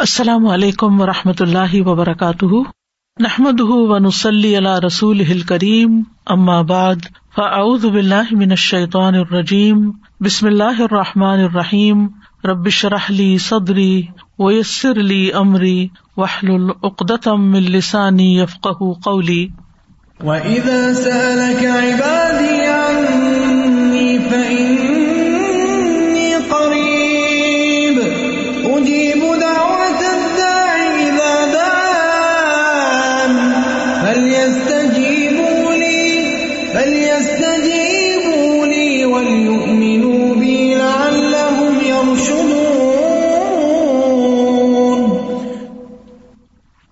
السلام علیکم و رحمۃ اللہ وبرکاتہ۔ نحمد ونسلی علیہ رسول کریم بعد، فاعوذ باللہ من الشیطان الرجیم، بسم اللہ الرحمٰن الرحیم ربش رحلی صدری ویسر علی عمری وحل العقدم السانی یفق قولی۔ وَإِذَا سَأَلَكَ عِبَادِي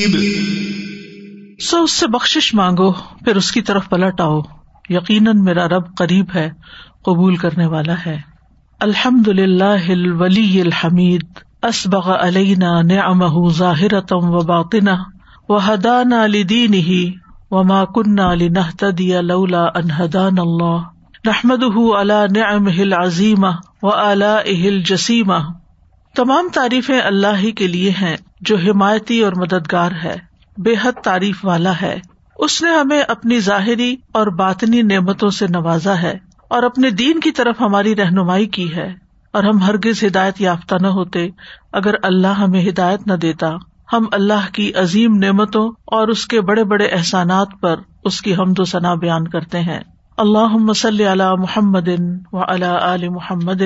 قریب۔ سو اس سے بخش مانگو، پھر اس کی طرف پلٹ آؤ۔ یقیناً میرا رب قریب ہے، قبول کرنے والا ہے۔ الحمد للہ ولی الحمید، اسبغ علینا نعمہ ظاہرتم و باطنا و حدان لدین ہی و ما کنہ لنہتدی لولا ان ہدان اللہ۔ نحمد علا نعم ہل و اہل جسیمہ تمام تعریفیں اللہ ہی کے لیے ہیں جو حمایتی اور مددگار ہے۔ بے حد تعریف والا ہے۔ اس نے ہمیں اپنی ظاہری اور باطنی نعمتوں سے نوازا ہے اور اپنے دین کی طرف ہماری رہنمائی کی ہے۔ اور ہم ہرگز ہدایت یافتہ نہ ہوتے اگر اللہ ہمیں ہدایت نہ دیتا۔ ہم اللہ کی عظیم نعمتوں اور اس کے بڑے بڑے احسانات پر اس کی حمد و ثنا بیان کرتے ہیں۔ اللہ مسل علی محمد و علا عل محمد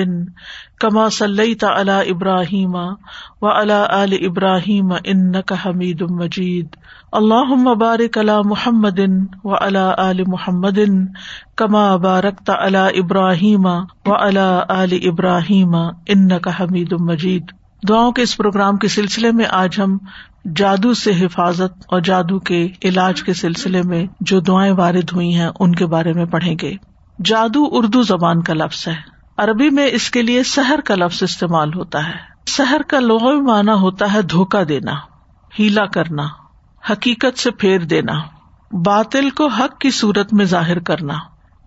کما صلی علی ابراہیم و علا عل ابراہیم ان کا حمید مجید اللہ مبارک علی محمد و علا عل محمد کما بارک علی ابراہیم و علا عل ابراہیم ان کا حمید مجید دعاؤں کے اس پروگرام کے سلسلے میں آج ہم جادو سے حفاظت اور جادو کے علاج کے سلسلے میں جو دعائیں وارد ہوئی ہیں، ان کے بارے میں پڑھیں گے۔ جادو اردو زبان کا لفظ ہے۔ عربی میں اس کے لیے سحر کا لفظ استعمال ہوتا ہے۔ سحر کا لغوی معنی ہوتا ہے دھوکا دینا، ہیلا کرنا، حقیقت سے پھیر دینا، باطل کو حق کی صورت میں ظاہر کرنا،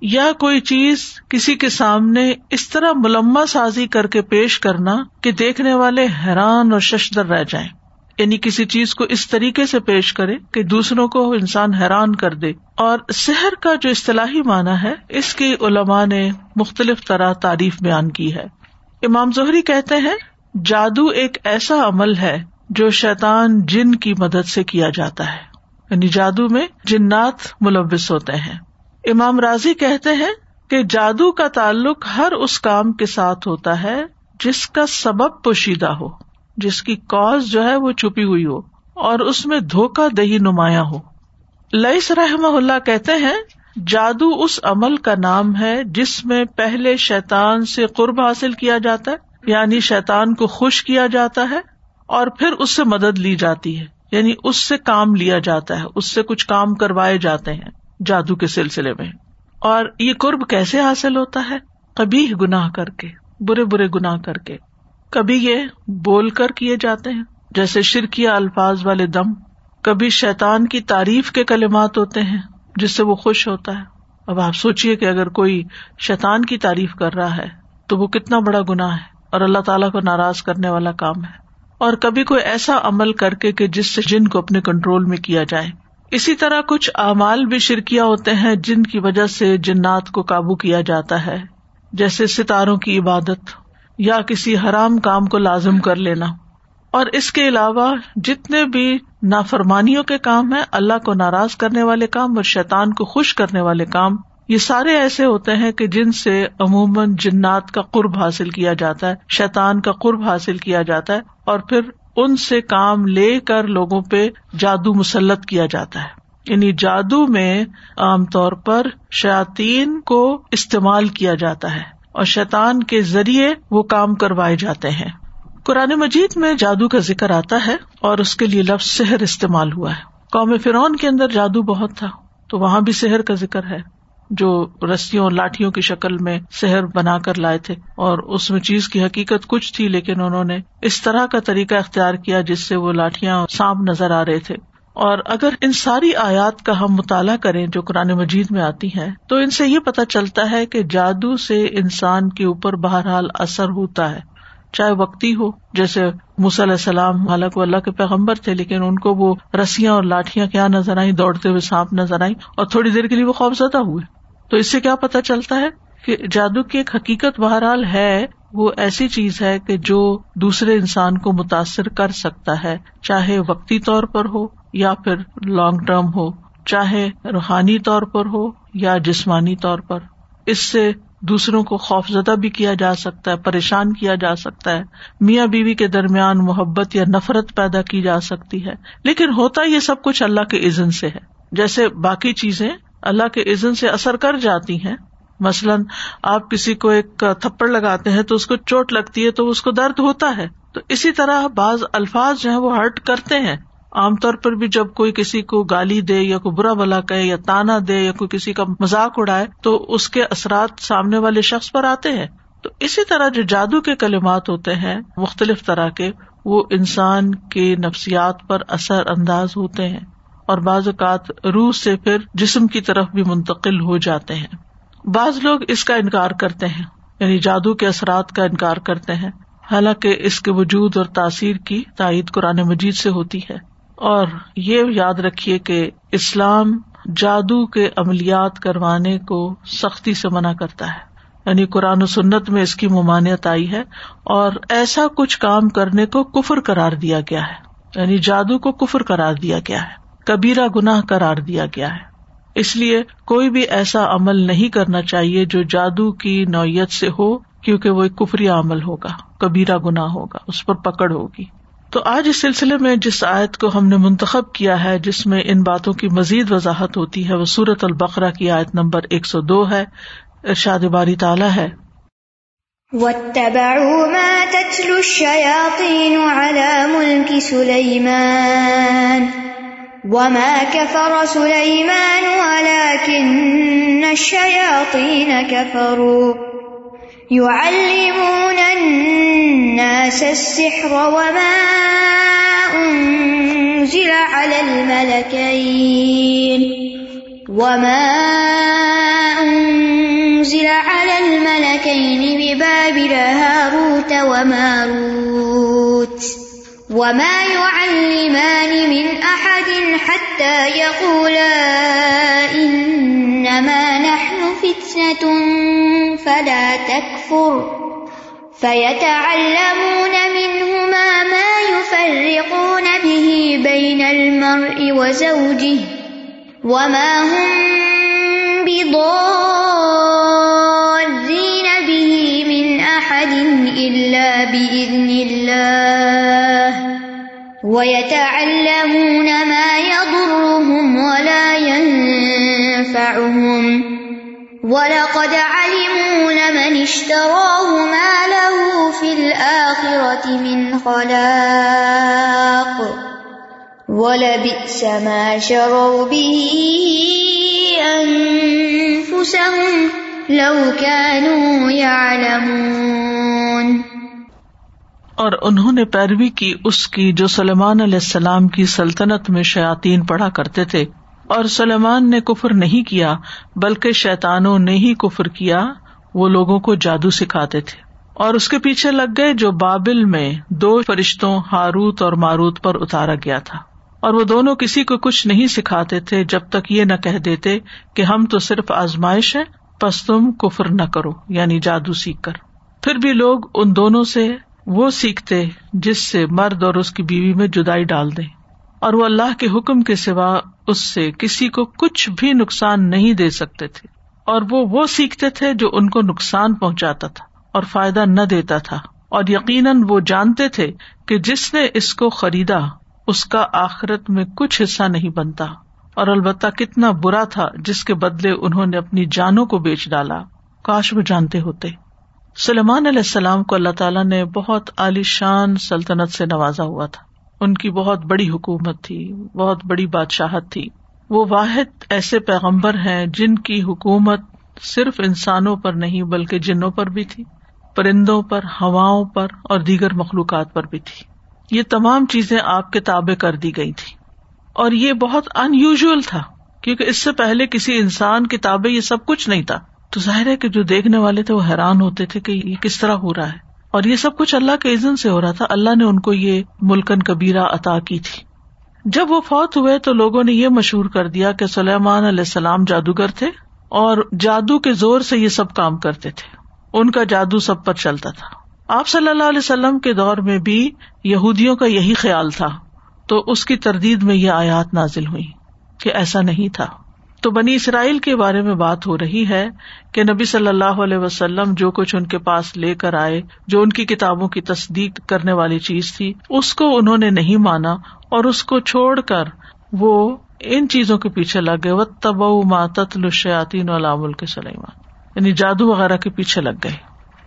یا کوئی چیز کسی کے سامنے اس طرح ملما سازی کر کے پیش کرنا کہ دیکھنے والے حیران اور ششدر رہ جائیں۔ یعنی کسی چیز کو اس طریقے سے پیش کرے کہ دوسروں کو انسان حیران کر دے اور سحر کا جو اصطلاحی معنی ہے، اس کی علماء نے مختلف طرح تعریف بیان کی ہے۔ امام ظہری کہتے ہیں، جادو ایک ایسا عمل ہے جو شیطان جن کی مدد سے کیا جاتا ہے۔ یعنی جادو میں جنات ملوث ہوتے ہیں۔ امام راضی کہتے ہیں کہ جادو کا تعلق ہر اس کام کے ساتھ ہوتا ہے جس کا سبب پوشیدہ ہو۔ جس کی کاز جو ہے وہ چھپی ہوئی ہو اور اس میں دھوکا دہی نمایاں ہو۔ لئیس رحم اللہ کہتے ہیں، جادو اس عمل کا نام ہے جس میں پہلے شیتان سے قرب حاصل کیا جاتا ہے یعنی شیتان کو خوش کیا جاتا ہے اور پھر اس سے مدد لی جاتی ہے۔ یعنی اس سے کام لیا جاتا ہے، اس سے کچھ کام کروائے جاتے ہیں جادو کے سلسلے میں۔ اور یہ قرب کیسے حاصل ہوتا ہے؟ کبھی گناہ کر کے، برے برے گناہ کر کے۔ کبھی یہ بول کر کیے جاتے ہیں، جیسے شرکیا الفاظ والے دم۔ کبھی شیتان کی تعریف کے کلمات ہوتے ہیں، جس سے وہ خوش ہوتا ہے۔ اب آپ سوچیے کہ اگر کوئی شیتان کی تعریف کر رہا ہے، تو وہ کتنا بڑا گنا ہے اور اللہ تعالیٰ کو ناراض کرنے والا کام ہے۔ اور کبھی کوئی ایسا عمل کر کے کہ جس سے جن کو اپنے کنٹرول میں کیا جائے۔ اسی طرح کچھ اعمال بھی شرکیاں ہوتے ہیں، جن کی وجہ سے جنات کو قابو کیا جاتا ہے، جیسے ستاروں کی عبادت۔ یا کسی حرام کام کو لازم کر لینا۔ اور اس کے علاوہ جتنے بھی نافرمانیوں کے کام ہیں، اللہ کو ناراض کرنے والے کام اور شیطان کو خوش کرنے والے کام، یہ سارے ایسے ہوتے ہیں کہ جن سے عموماً جنات کا قرب حاصل کیا جاتا ہے، شیطان کا قرب حاصل کیا جاتا ہے، اور پھر ان سے کام لے کر لوگوں پہ جادو مسلط کیا جاتا ہے۔ یعنی جادو میں عام طور پر شاطین کو استعمال کیا جاتا ہے۔ اور شیطان کے ذریعے وہ کام کروائے جاتے ہیں۔ قرآن مجید میں جادو کا ذکر آتا ہے اور اس کے لیے لفظ سحر استعمال ہوا ہے۔ قوم فرون کے اندر جادو بہت تھا، تو وہاں بھی سحر کا ذکر ہے، جو رسیوں اور لاٹھیوں کی شکل میں سحر بنا کر لائے تھے۔ اور اس میں چیز کی حقیقت کچھ تھی، لیکن انہوں نے اس طرح کا طریقہ اختیار کیا جس سے وہ لاٹیاں سانپ نظر آ رہے تھے۔ اور اگر ان ساری آیات کا ہم مطالعہ کریں جو قرآن مجید میں آتی ہیں، تو ان سے یہ پتا چلتا ہے کہ جادو سے انسان کے اوپر بہرحال اثر ہوتا ہے۔ چاہے وقتی ہو، جیسے علیہ السلام حالانکہ اللہ کے پیغمبر تھے، لیکن ان کو وہ رسیاں اور لاٹیاں کیا نظر آئی دوڑتے ہوئے سانپ نظر آئی اور تھوڑی دیر کے لیے وہ خوفزدہ ہوئے۔ تو اس سے کیا پتا چلتا ہے کہ جادو کی ایک حقیقت بہرحال ہے، وہ ایسی چیز ہے کہ جو دوسرے انسان کو متاثر کر سکتا ہے، چاہے وقتی طور پر ہو یا پھر لانگ ٹرم ہو، چاہے روحانی طور پر ہو یا جسمانی طور پر۔ اس سے دوسروں کو خوف زدہ بھی کیا جا سکتا ہے، پریشان کیا جا سکتا ہے۔ میاں بیوی کے درمیان محبت یا نفرت پیدا کی جا سکتی ہے۔ لیکن ہوتا یہ سب کچھ اللہ کے عزن سے ہے۔ جیسے باقی چیزیں اللہ کے عزن سے اثر کر جاتی ہیں۔ مثلاً آپ کسی کو ایک تھپڑ لگاتے ہیں تو اس کو چوٹ لگتی ہے تو اس کو درد ہوتا ہے۔ تو اسی طرح بعض الفاظ جو ہے وہ ہرٹ کرتے ہیں۔ عام طور پر بھی جب کوئی کسی کو گالی دے یا کوئی برا بلا کہے یا تانا دے یا کوئی کسی کا مذاق اڑائے تو اس کے اثرات سامنے والے شخص پر آتے ہیں۔ تو اسی طرح جو جادو کے کلمات ہوتے ہیں مختلف طرح کے، وہ انسان کے نفسیات پر اثر انداز ہوتے ہیں اور بعض اوقات روح سے پھر جسم کی طرف بھی منتقل ہو جاتے ہیں۔ بعض لوگ اس کا انکار کرتے ہیں یعنی جادو کے اثرات کا انکار کرتے ہیں۔ حالانکہ اس کے وجود اور تاثیر کی تائید قرآن مجید سے ہوتی ہے۔ اور یہ یاد رکھیے کہ اسلام جادو کے عملیات کروانے کو سختی سے منع کرتا ہے۔ یعنی قرآن و سنت میں اس کی ممانعت آئی ہے اور ایسا کچھ کام کرنے کو کفر کرار دیا گیا ہے۔ یعنی جادو کو کفر کرار دیا گیا ہے۔ کبیرا گناہ کرار دیا گیا ہے۔ اس لیے کوئی بھی ایسا عمل نہیں کرنا چاہیے جو جادو کی نوعیت سے ہو، کیونکہ وہ ایک کفری عمل ہوگا کبیرا گناہ ہوگا، اس پر پکڑ ہوگی۔ تو آج اس سلسلے میں جس آیت کو ہم نے منتخب کیا ہے، جس میں ان باتوں کی مزید وضاحت ہوتی ہے، وہ سورت البقرا کی آیت نمبر ایک سو دو ہے۔ ارشاد باری تعالیٰ ہے۔ وما كفر سليمان ولكن الشياطين كفروا يعلمون الناس السحر وما أنزل على الملكين وما أنزل على الملكين ببابل هاروت وماروت وما يعلمان من أحد حتى يقولا إنما نحن فتنة فلا تكفر فيتعلمون منهما ما يفرقون به بين المرء وزوجه وما هم بضارين به من أحد إلا بإذن الله ويتعلمون ما يضرهم ولا ينفعهم ولقد علموا لمن اشتراه ما له في الآخرة من خلاق ولبئس ما شروا به أنفسهم لو كانوا يعلمون اور انہوں نے پیروی کی اس کی جو سلیمان علیہ السلام کی سلطنت میں شیاتین پڑھا کرتے تھے۔ اور سلیمان نے کفر نہیں کیا، بلکہ شیتانوں نے ہی کفر کیا، وہ لوگوں کو جادو سکھاتے تھے۔ اور اس کے پیچھے لگ گئے جو بابل میں دو فرشتوں ہاروت اور ماروت پر اتارا گیا تھا۔ اور وہ دونوں کسی کو کچھ نہیں سکھاتے تھے جب تک یہ نہ کہہ دیتے کہ ہم تو صرف آزمائش ہے پس تم کفر نہ کرو یعنی جادو سیکھ کر۔ پھر بھی لوگ ان دونوں سے وہ سیکھتے جس سے مرد اور اس کی بیوی میں جدائی ڈال دے اور وہ اللہ کے حکم کے سوا اس سے کسی کو کچھ بھی نقصان نہیں دے سکتے تھے اور وہ وہ سیکھتے تھے جو ان کو نقصان پہنچاتا تھا اور فائدہ نہ دیتا تھا اور یقیناً وہ جانتے تھے کہ جس نے اس کو خریدا اس کا آخرت میں کچھ حصہ نہیں بنتا اور البتہ کتنا برا تھا جس کے بدلے انہوں نے اپنی جانوں کو بیچ ڈالا کاش وہ جانتے ہوتے سلیمان علیہ السلام کو اللہ تعالیٰ نے بہت عالی شان سلطنت سے نوازا ہوا تھا۔ ان کی بہت بڑی حکومت تھی، بہت بڑی بادشاہت تھی۔ وہ واحد ایسے پیغمبر ہیں جن کی حکومت صرف انسانوں پر نہیں بلکہ جنوں پر بھی تھی، پرندوں پر، ہواؤں پر اور دیگر مخلوقات پر بھی تھی۔ یہ تمام چیزیں آپ کے تابع کر دی گئی تھی اور یہ بہت ان یوژل تھا، کیونکہ اس سے پہلے کسی انسان کتابیں یہ سب کچھ نہیں تھا۔ تو ظاہر ہے کہ جو دیکھنے والے تھے وہ حیران ہوتے تھے کہ یہ کس طرح ہو رہا ہے۔ اور یہ سب کچھ اللہ کے عزن سے ہو رہا تھا۔ اللہ نے ان کو یہ ملکن کبیرہ عطا کی تھی۔ جب وہ فوت ہوئے تو لوگوں نے یہ مشہور کر دیا کہ سلیمان علیہ السلام جادوگر تھے اور جادو کے زور سے یہ سب کام کرتے تھے۔ ان کا جادو سب پر چلتا تھا۔ آپ صلی اللہ علیہ وسلم کے دور میں بھی یہودیوں کا یہی خیال تھا۔ تو اس کی تردید میں یہ آیات نازل ہوئی کہ ایسا نہیں تھا۔ تو بنی اسرائیل کے بارے میں بات ہو رہی ہے کہ نبی صلی اللہ علیہ وسلم جو کچھ ان کے پاس لے کر آئے، جو ان کی کتابوں کی تصدیق کرنے والی چیز تھی، اس کو انہوں نے نہیں مانا اور اس کو چھوڑ کر وہ ان چیزوں کے پیچھے لگ گئے۔ وہ تب ماتت الشیاطین علام کے سلیمان یعنی جادو وغیرہ کے پیچھے لگ گئے۔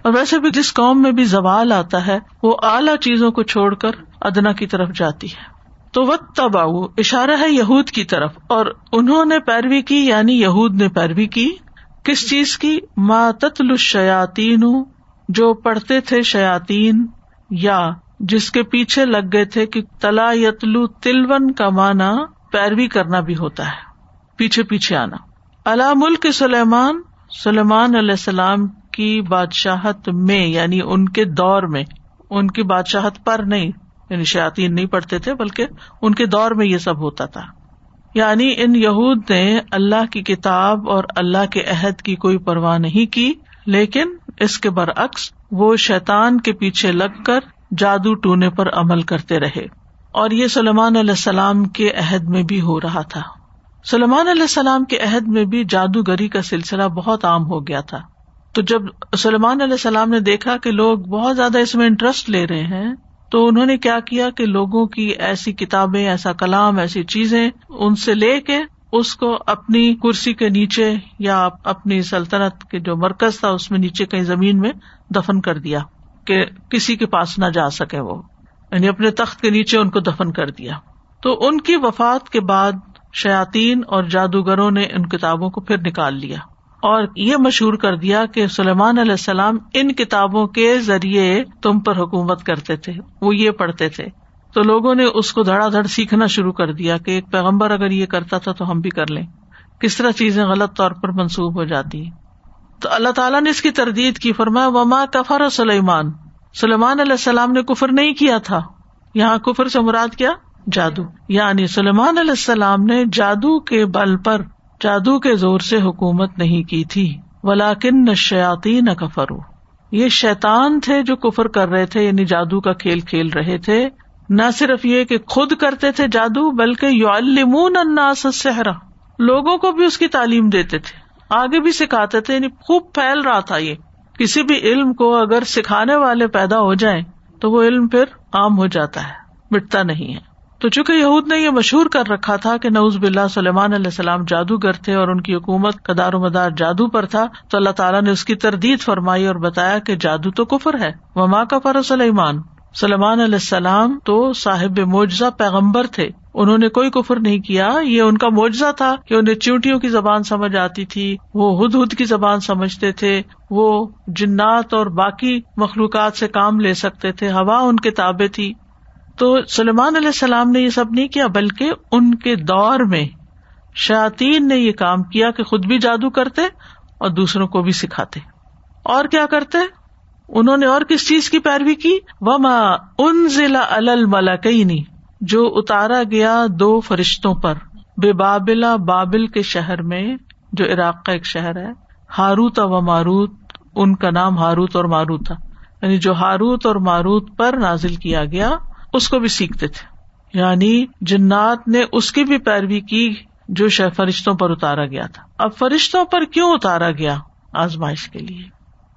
اور ویسے بھی جس قوم میں بھی زوال آتا ہے، وہ اعلی چیزوں کو چھوڑ کر ادنا کی طرف جاتی ہے۔ تو وہ تبا اشارہ ہے یہود کی طرف، اور انہوں نے پیروی کی یعنی یہود نے پیروی کی۔ کس چیز کی؟ ماتل شیاتین جو پڑھتے تھے شیاتین یا جس کے پیچھے لگ گئے تھے کہ تلا یتلو تلون کا مانا پیروی کرنا بھی ہوتا ہے، پیچھے پیچھے آنا۔ اللہ ملک سلیمان سلیمان علیہ السلام کی بادشاہت میں یعنی ان کے دور میں، ان کی بادشاہت پر نہیں یعنی شاطین نہیں پڑھتے تھے، بلکہ ان کے دور میں یہ سب ہوتا تھا۔ یعنی ان یہود نے اللہ کی کتاب اور اللہ کے عہد کی کوئی پرواہ نہیں کی، لیکن اس کے برعکس وہ شیتان کے پیچھے لگ کر جادو ٹونے پر عمل کرتے رہے۔ اور یہ سلمان علیہ السلام کے عہد میں بھی ہو رہا تھا۔ سلمان علیہ السلام کے عہد میں بھی جادوگری کا سلسلہ بہت عام ہو گیا تھا۔ تو جب سلمان علیہ السلام نے دیکھا کہ لوگ بہت زیادہ اس میں انٹرسٹ لے رہے ہیں تو انہوں نے کیا کیا کہ لوگوں کی ایسی کتابیں، ایسا کلام، ایسی چیزیں ان سے لے کے اس کو اپنی کرسی کے نیچے یا اپنی سلطنت کے جو مرکز تھا، اس میں نیچے کہیں زمین میں دفن کر دیا کہ کسی کے پاس نہ جا سکے وہ۔ یعنی اپنے تخت کے نیچے ان کو دفن کر دیا۔ تو ان کی وفات کے بعد شیاتین اور جادوگروں نے ان کتابوں کو پھر نکال لیا۔ اور یہ مشہور کر دیا کہ سلیمان علیہ السلام ان کتابوں کے ذریعے تم پر حکومت کرتے تھے، وہ یہ پڑھتے تھے۔ تو لوگوں نے اس کو دھڑا دھڑ سیکھنا شروع کر دیا کہ ایک پیغمبر اگر یہ کرتا تھا تو ہم بھی کر لیں۔ کس طرح چیزیں غلط طور پر منسوخ ہو جاتی تو اللہ تعالیٰ نے اس کی تردید کی، فرمایا، وما کفر سلیمان سلیمان علیہ السلام نے کفر نہیں کیا تھا۔ یہاں کفر سے مراد کیا؟ جادو۔ یعنی سلیمان علیہ السلام نے جادو کے بل پر جادو کے زور سے حکومت نہیں کی تھی۔ ولاکن نشیاتی نہ کفرو یہ شیتان تھے جو کفر کر رہے تھے یعنی جادو کا کھیل کھیل رہے تھے۔ نہ صرف یہ کہ خود کرتے تھے جادو، بلکہ یو المون اناس لوگوں کو بھی اس کی تعلیم دیتے تھے۔ آگے بھی سکھاتے تھے یعنی خوب پھیل رہا تھا یہ۔ کسی بھی علم کو اگر سکھانے والے پیدا ہو جائیں، تو وہ علم پھر عام ہو جاتا ہے، مٹتا نہیں ہے۔ تو چونکہ یہود نے یہ مشہور کر رکھا تھا کہ نوز بلّہ سلیمان علیہ السلام جادوگر تھے اور ان کی حکومت کا دار و مدار جادو پر تھا، تو اللہ تعالیٰ نے اس کی تردید فرمائی اور بتایا کہ جادو تو کفر ہے۔ وما کا فر سلیمان؟ سلیمان علیہ السلام تو صاحب معجزہ پیغمبر تھے۔ انہوں نے کوئی کفر نہیں کیا، یہ ان کا معجزہ تھا کہ انہیں چونٹیوں کی زبان سمجھ آتی تھی، وہ ہد ہد کی زبان سمجھتے تھے، وہ جنات اور باقی مخلوقات سے کام لے سکتے تھے، ہوا ان کے تابے تھی۔ تو سلیمان علیہ السلام نے یہ سب نہیں کیا، بلکہ ان کے دور میں شاطین نے یہ کام کیا کہ خود بھی جادو کرتے اور دوسروں کو بھی سکھاتے۔ اور کیا کرتے؟ انہوں نے اور کس چیز کی پیروی کی؟ وما ان ضلع الملکئی جو اتارا گیا دو فرشتوں پر، بے بابلا بابل کے شہر میں، جو عراق کا ایک شہر ہے، ہاروت و ماروت، ان کا نام ہاروت اور ماروت تھا۔ یعنی جو ہاروت اور ماروت پر نازل کیا گیا اس کو بھی سیکھتے تھے۔ یعنی جنات نے اس کی بھی پیروی کی جو شہ فرشتوں پر اتارا گیا تھا۔ اب فرشتوں پر کیوں اتارا گیا آزمائش کے لیے؟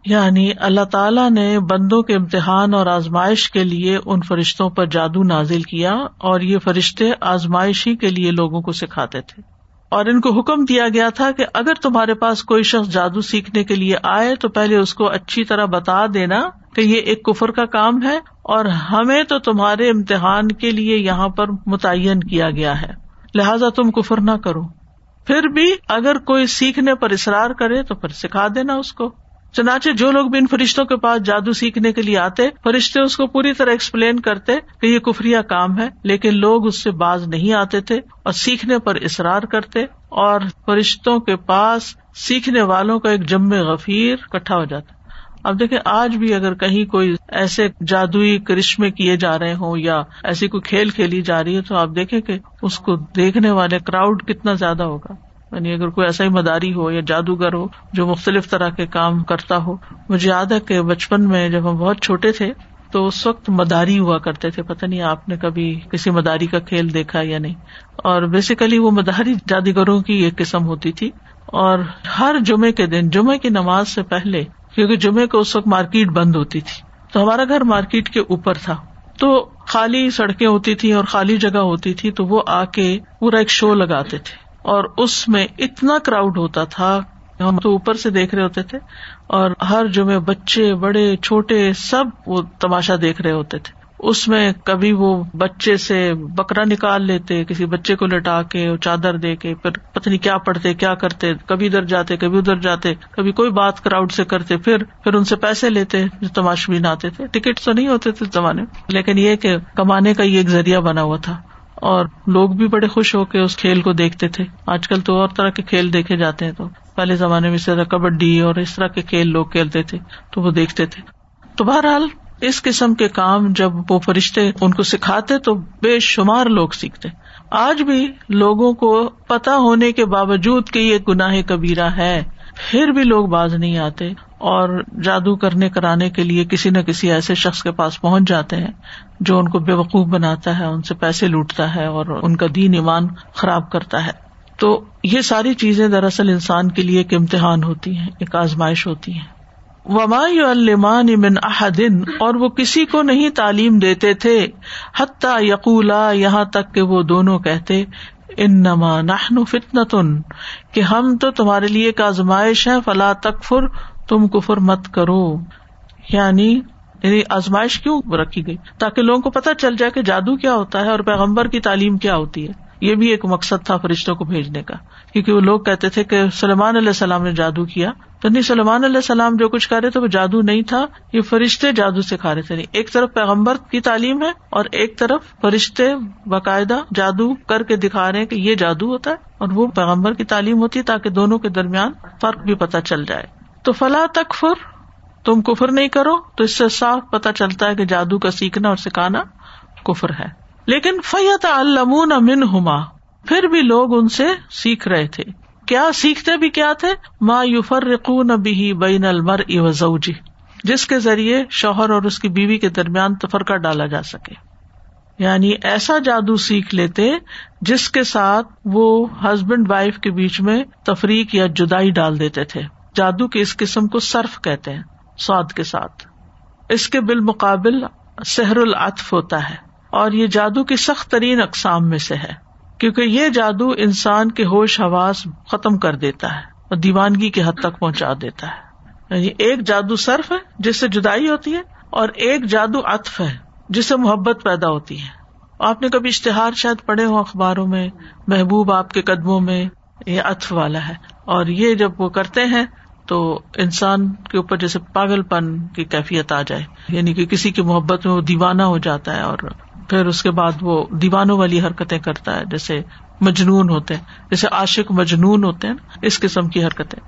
یعنی اللہ تعالیٰ نے بندوں کے امتحان اور آزمائش کے لیے ان فرشتوں پر جادو نازل کیا اور یہ فرشتے آزمائش ہی کے لیے لوگوں کو سکھاتے تھے۔ اور ان کو حکم دیا گیا تھا کہ اگر تمہارے پاس کوئی شخص جادو سیکھنے کے لیے آئے تو پہلے اس کو اچھی طرح بتا دینا کہ یہ ایک کفر کا کام ہے اور ہمیں تو تمہارے امتحان کے لیے یہاں پر متعین کیا گیا ہے۔ لہذا تم کفر نہ کرو۔ پھر بھی اگر کوئی سیکھنے پر اصرار کرے تو پھر سکھا دینا اس کو۔ چنانچہ جو لوگ بھی ان فرشتوں کے پاس جادو سیکھنے کے لیے آتے، فرشتے اس کو پوری طرح ایکسپلین کرتے کہ یہ کفری کام ہے، لیکن لوگ اس سے باز نہیں آتے تھے اور سیکھنے پر اصرار کرتے اور فرشتوں کے پاس سیکھنے والوں کا ایک جم غفیر کٹھا ہو جاتا۔ اب دیکھیں، آج بھی اگر کہیں کوئی ایسے جادوئی کرشمے کیے جا رہے ہوں یا ایسی کوئی کھیل کھیلی جا رہی ہے تو آپ دیکھیں کہ اس کو دیکھنے والے کراؤڈ کتنا زیادہ ہوگا۔ یعنی اگر کوئی ایسا ہی مداری ہو یا جادوگر ہو جو مختلف طرح کے کام کرتا ہو، مجھے یاد ہے کہ بچپن میں جب ہم بہت چھوٹے تھے تو اس وقت مداری ہوا کرتے تھے۔ پتہ نہیں آپ نے کبھی کسی مداری کا کھیل دیکھا یا نہیں۔ اور بیسیکلی وہ مداری جادوگروں کی ایک قسم ہوتی تھی۔ اور ہر جمعے کے دن، جمعے کی نماز سے پہلے، کیونکہ جمعے کو اس وقت مارکیٹ بند ہوتی تھی، تو ہمارا گھر مارکیٹ کے اوپر تھا۔ تو خالی سڑکیں ہوتی تھی اور خالی جگہ ہوتی تھی، تو وہ آ کے پورا ایک شو لگاتے تھے۔ اور اس میں اتنا کراؤڈ ہوتا تھا ہم تو اوپر سے دیکھ رہے ہوتے تھے اور ہر جمعے بچے بڑے چھوٹے سب وہ تماشا دیکھ رہے ہوتے تھے۔ اس میں کبھی وہ بچے سے بکرا نکال لیتے، کسی بچے کو لٹا کے چادر دے کے، پھر پتنی کیا پڑھتے، کیا کرتے، کبھی ادھر جاتے، کبھی ادھر جاتے، کبھی کوئی بات کراؤڈ سے کرتے، پھر پھر ان سے پیسے لیتے جو تماش بھی نہ آتے تھے۔ ٹکٹ تو نہیں ہوتے تھے زمانے لیکن یہ کہ کمانے کا یہ ایک ذریعہ بنا ہوا تھا۔ اور لوگ بھی بڑے خوش ہو کے اس کھیل کو دیکھتے تھے۔ آج کل تو اور طرح کے کھیل دیکھے جاتے ہیں تو۔ پہلے زمانے میں طرح کبڈی اور اس طرح کے کھیل لوگ کھیلتے تھے تو وہ دیکھتے تھے۔ تو بہرحال اس قسم کے کام جب وہ فرشتے ان کو سکھاتے تو بے شمار لوگ سیکھتے۔ آج بھی لوگوں کو پتا ہونے کے باوجود کہ یہ گناہ کبیرہ ہے پھر بھی لوگ باز نہیں آتے۔ اور جادو کرنے کرانے کے لیے کسی نہ کسی ایسے شخص کے پاس پہنچ جاتے ہیں جو ان کو بے وقوف بناتا ہے، ان سے پیسے لوٹتا ہے اور ان کا دین ایمان خراب کرتا ہے۔ تو یہ ساری چیزیں دراصل انسان کے لیے ایک امتحان ہوتی ہیں، ایک آزمائش ہوتی ہیں۔ وما المان امن احدن اور وہ کسی کو نہیں تعلیم دیتے تھے حتیٰ یقولا یہاں تک کہ وہ دونوں کہتے ان نما نہن فتن کہ ہم تو تمہارے لیے ایک آزمائش ہے، فلا تکفر تم کفر مت کرو۔ یعنی یعنی آزمائش کیوں رکھی گئی؟ تاکہ لوگوں کو پتا چل جائے کہ جادو کیا ہوتا ہے اور پیغمبر کی تعلیم کیا ہوتی ہے۔ یہ بھی ایک مقصد تھا فرشتوں کو بھیجنے کا۔ کیونکہ وہ لوگ کہتے تھے کہ سلمان علیہ السلام نے جادو کیا۔ تو نہیں سلمان علیہ السلام جو کچھ کر رہے تھے وہ جادو نہیں تھا، یہ فرشتے جادو سکھا رہے تھے۔ نہیں ایک طرف پیغمبر کی تعلیم ہے اور ایک طرف فرشتے باقاعدہ جادو کر کے دکھا رہے کہ یہ جادو ہوتا ہے اور وہ پیغمبر کی تعلیم ہوتی ہے تاکہ دونوں کے درمیان فرق بھی پتہ چل جائے۔ تو فلاں تک فر تم کفر نہیں کرو۔ تو اس سے صاف پتہ چلتا ہے کہ جادو کا سیکھنا اور سکھانا کفر ہے۔ لیکن فیت المون امن ہوما پھر بھی لوگ ان سے سیکھ رہے تھے۔ کیا سیکھتے بھی کیا تھے؟ ما یوفر رقون بھی بین المر اوزی جس کے ذریعے شوہر اور اس کی بیوی کے درمیان تفرقہ ڈالا جا سکے۔ یعنی ایسا جادو سیکھ لیتے جس کے ساتھ وہ ہسبینڈ وائف کے بیچ میں تفریق یا جدائی ڈال دیتے تھے۔ جادو کے اس قسم کو صرف کہتے ہیں، سواد کے ساتھ۔ اس کے بالمقابل سحر العطف ہوتا ہے، اور یہ جادو کی سخت ترین اقسام میں سے ہے، کیونکہ یہ جادو انسان کے ہوش حواس ختم کر دیتا ہے، اور دیوانگی کی حد تک پہنچا دیتا ہے۔ یعنی ایک جادو صرف ہے، جس سے جدائی ہوتی ہے، اور ایک جادو اطف ہے، جس سے محبت پیدا ہوتی ہے۔ آپ نے کبھی اشتہار شاید پڑھے ہو اخباروں میں، محبوب آپ کے قدموں میں یہ اطف والا ہے، اور یہ جب وہ کرتے ہیں تو انسان کے اوپر جیسے پاگل پن کی کیفیت آ جائے۔ یعنی کہ کسی کی محبت میں وہ دیوانہ ہو جاتا ہے اور پھر اس کے بعد وہ دیوانوں والی حرکتیں کرتا ہے، جیسے مجنون ہوتے ہیں۔ جیسے عاشق مجنون ہوتے ہیں، اس قسم کی حرکتیں۔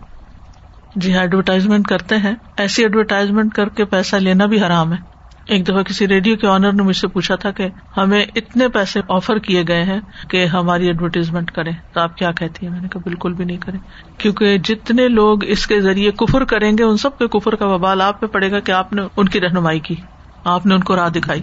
جی ہاں ایڈورٹائزمنٹ کرتے ہیں۔ ایسی ایڈورٹائزمنٹ کر کے پیسہ لینا بھی حرام ہے۔ ایک دفعہ کسی ریڈیو کے آنر نے مجھ سے پوچھا تھا کہ ہمیں اتنے پیسے آفر کیے گئے ہیں کہ ہماری ایڈورٹیزمنٹ کریں۔ تو آپ کیا کہتی ہیں؟ میں نے کہا، بالکل بھی نہیں کریں۔ کیونکہ جتنے لوگ اس کے ذریعے کفر کریں گے، ان سب کے کفر کا ببال آپ پہ پڑے گا کہ آپ نے ان کی رہنمائی کی۔ آپ نے ان کو راہ دکھائی۔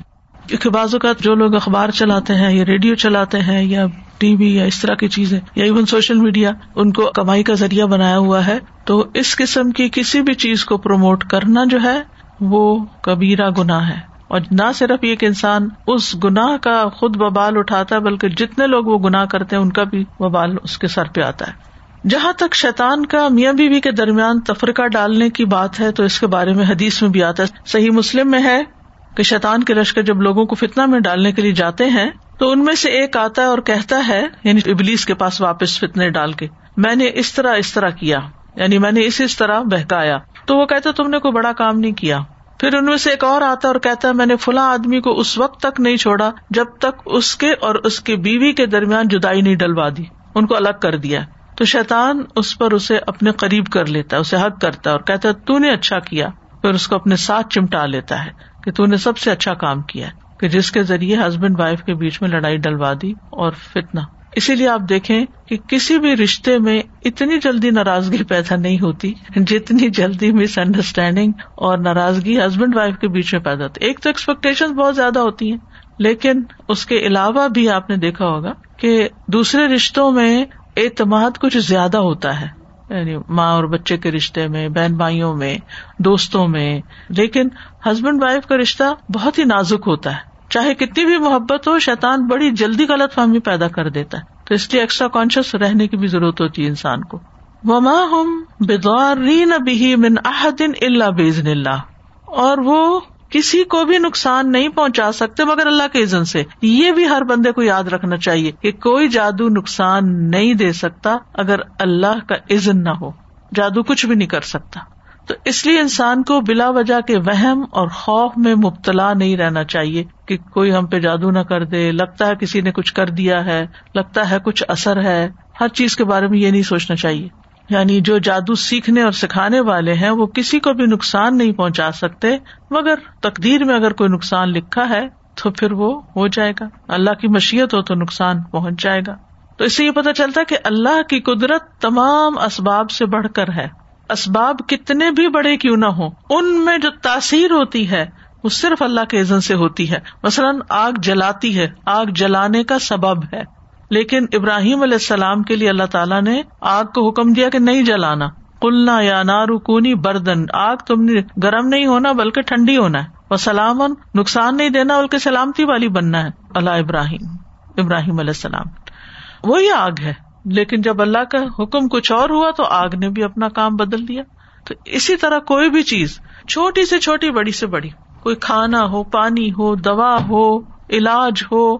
کیونکہ بعض اوقات جو لوگ اخبار چلاتے ہیں یا ریڈیو چلاتے ہیں یا ٹی وی یا اس طرح کی چیزیں یا ایون سوشل میڈیا، ان کو کمائی کا ذریعہ بنایا ہوا ہے۔ تو اس قسم کی کسی بھی چیز کو پروموٹ کرنا جو ہے وہ کبیرا گنا ہے۔ اور نہ صرف یہ کہ انسان اس گناہ کا خود ببال اٹھاتا ہے، بلکہ جتنے لوگ وہ گناہ کرتے ہیں، ان کا بھی ببال اس کے سر پہ آتا ہے۔ جہاں تک شیطان کا میاں بیوی کے درمیان تفرقہ ڈالنے کی بات ہے، تو اس کے بارے میں حدیث میں بھی آتا ہے۔ صحیح مسلم میں ہے کہ شیطان کے لشکر جب لوگوں کو فتنا میں ڈالنے کے لیے جاتے ہیں، تو ان میں سے ایک آتا ہے اور کہتا ہے یعنی ابلیس کے پاس واپس فتنے ڈال کے، میں نے اس طرح اس طرح کیا یعنی میں نے اس اس طرح بہکایا۔ تو وہ کہتا تم نے کوئی بڑا کام نہیں کیا۔ پھر ان میں سے ایک اور آتا اور کہتا ہے، میں نے فلاں آدمی کو اس وقت تک نہیں چھوڑا جب تک اس کے اور اس کی بیوی کے درمیان جدائی نہیں ڈلوا دی۔ ان کو الگ کر دیا تو شیطان اس پر اسے اپنے قریب کر لیتا ہے، اسے حق کرتا ہے اور کہتا ہے، تو نے اچھا کیا۔ پھر اس کو اپنے ساتھ چمٹا لیتا ہے کہ تو نے سب سے اچھا کام کیا کہ جس کے ذریعے ہسبینڈ وائف کے بیچ میں لڑائی ڈلوا دی اور فتنا اسی لیے آپ دیکھیں کہ کسی بھی رشتے میں اتنی جلدی ناراضگی پیدا نہیں ہوتی جتنی جلدی مس انڈرسٹینڈنگ اور ناراضگی ہسبینڈ وائف کے بیچ میں پیدا ہوتی ایک تو ایکسپیکٹیشن بہت زیادہ ہوتی ہیں، لیکن اس کے علاوہ بھی آپ نے دیکھا ہوگا کہ دوسرے رشتوں میں اعتماد کچھ زیادہ ہوتا ہے۔ یعنی ماں اور بچے کے رشتے میں، بہن بھائیوں میں، دوستوں میں، لیکن ہسبینڈ وائف کا رشتہ بہت ہی نازک ہوتا ہے۔ چاہے کتنی بھی محبت ہو، شیطان بڑی جلدی غلط فہمی پیدا کر دیتا ہے۔ تو اس لیے ایکسٹرا کانشیس رہنے کی بھی ضرورت ہوتی ہے انسان کو۔ وما ہم بدوار من احدن اللہ بزن اللہ اور وہ کسی کو بھی نقصان نہیں پہنچا سکتے مگر اللہ کے عزن سے۔ یہ بھی ہر بندے کو یاد رکھنا چاہیے کہ کوئی جادو نقصان نہیں دے سکتا اگر اللہ کا عزن نہ ہو۔ جادو کچھ بھی نہیں کر سکتا۔ تو اس لیے انسان کو بلا وجہ کے وہم اور خوف میں مبتلا نہیں رہنا چاہیے کہ کوئی ہم پہ جادو نہ کر دے، لگتا ہے کسی نے کچھ کر دیا ہے، لگتا ہے کچھ اثر ہے، ہر چیز کے بارے میں یہ نہیں سوچنا چاہیے۔ یعنی جو جادو سیکھنے اور سکھانے والے ہیں، وہ کسی کو بھی نقصان نہیں پہنچا سکتے، مگر تقدیر میں اگر کوئی نقصان لکھا ہے، تو پھر وہ ہو جائے گا۔ اللہ کی مشیت ہو تو نقصان پہنچ جائے گا۔ تو اس سے یہ پتا چلتا ہے کہ اللہ کی قدرت تمام اسباب سے بڑھ کر ہے۔ اسباب کتنے بھی بڑے کیوں نہ ہو ان میں جو تاثیر ہوتی ہے، وہ صرف اللہ کے عزن سے ہوتی ہے۔ مثلاً، آگ جلاتی ہے، آگ جلانے کا سبب ہے۔ لیکن ابراہیم علیہ السلام کے لیے اللہ تعالیٰ نے آگ کو حکم دیا کہ نہیں جلانا۔ کلنا یا نارکونی بردن، آگ تم نے گرم نہیں ہونا بلکہ ٹھنڈی ہونا ہے۔ وہ سلام نقصان نہیں دینا بلکہ سلامتی والی بننا ہے۔ اللہ ابراہیم ابراہیم علیہ السلام۔ وہی آگ ہے۔ لیکن جب اللہ کا حکم کچھ اور ہوا تو آگ نے بھی اپنا کام بدل دیا تو اسی طرح کوئی بھی چیز چھوٹی سے چھوٹی، بڑی سے بڑی، کوئی کھانا ہو، پانی ہو، دوا ہو، علاج ہو،